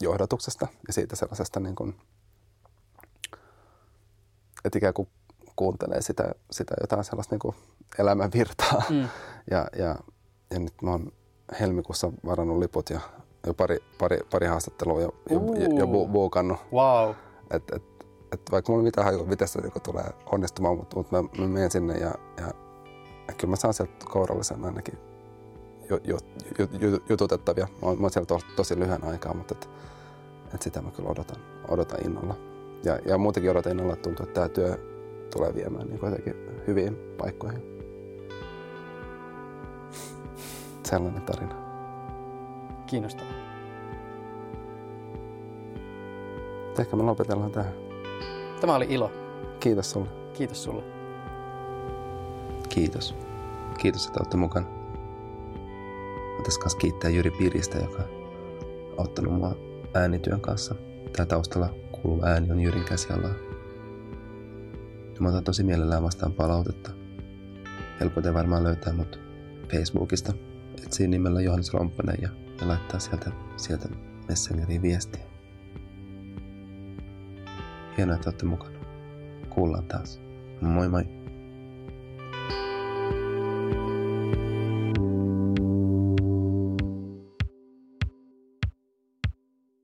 johdatuksesta ja siitä sellaisesta niin kuin, että ikään kuin kuuntelee sitä, sitä jotain sellaista niin elämän virtaa. Mm. Ja, ja, ja nyt mä oon helmikuussa varannut liput ja jo pari, pari, pari haastattelua jo, jo, jo bu, buukannut. Wow. Et, et, et vaikka mulla mitään hajua, miten se niin tulee onnistumaan, mutta, mutta mä, mä menen sinne ja, ja, ja kyllä mä saan sieltä kourallisen ainakin jututettavia. Mä oon, mä oon siellä to, tosi lyhyen aikaa, mutta et, et sitä mä kyllä odotan, odotan innolla. Ja, ja muutenkin odotan innolla, että tuntuu, että tämä työ tulee viemään niin jotenkin hyviin paikkoihin. Sellainen tarina. Kiinnostavaa. Ehkä me lopetellaan tähän. Tämä oli ilo. Kiitos sulle. Kiitos sulle. Kiitos. Kiitos, että olette mukana. Voitaisiin myös kiittää Jyri Piristä, joka on auttanut mua äänityön kanssa. Tää taustalla kuuluu ääni on Jyrin käsialaa. Ja mä otan tosi mielellään vastaan palautetta. Helpoiten varmaan löytää mut Facebookista. Etsii nimellä Johannes Romppanen ja, ja laittaa sieltä, sieltä Messengeriin viestiä. Hienoa, että olette mukana. Kuullaan taas. Moi moi!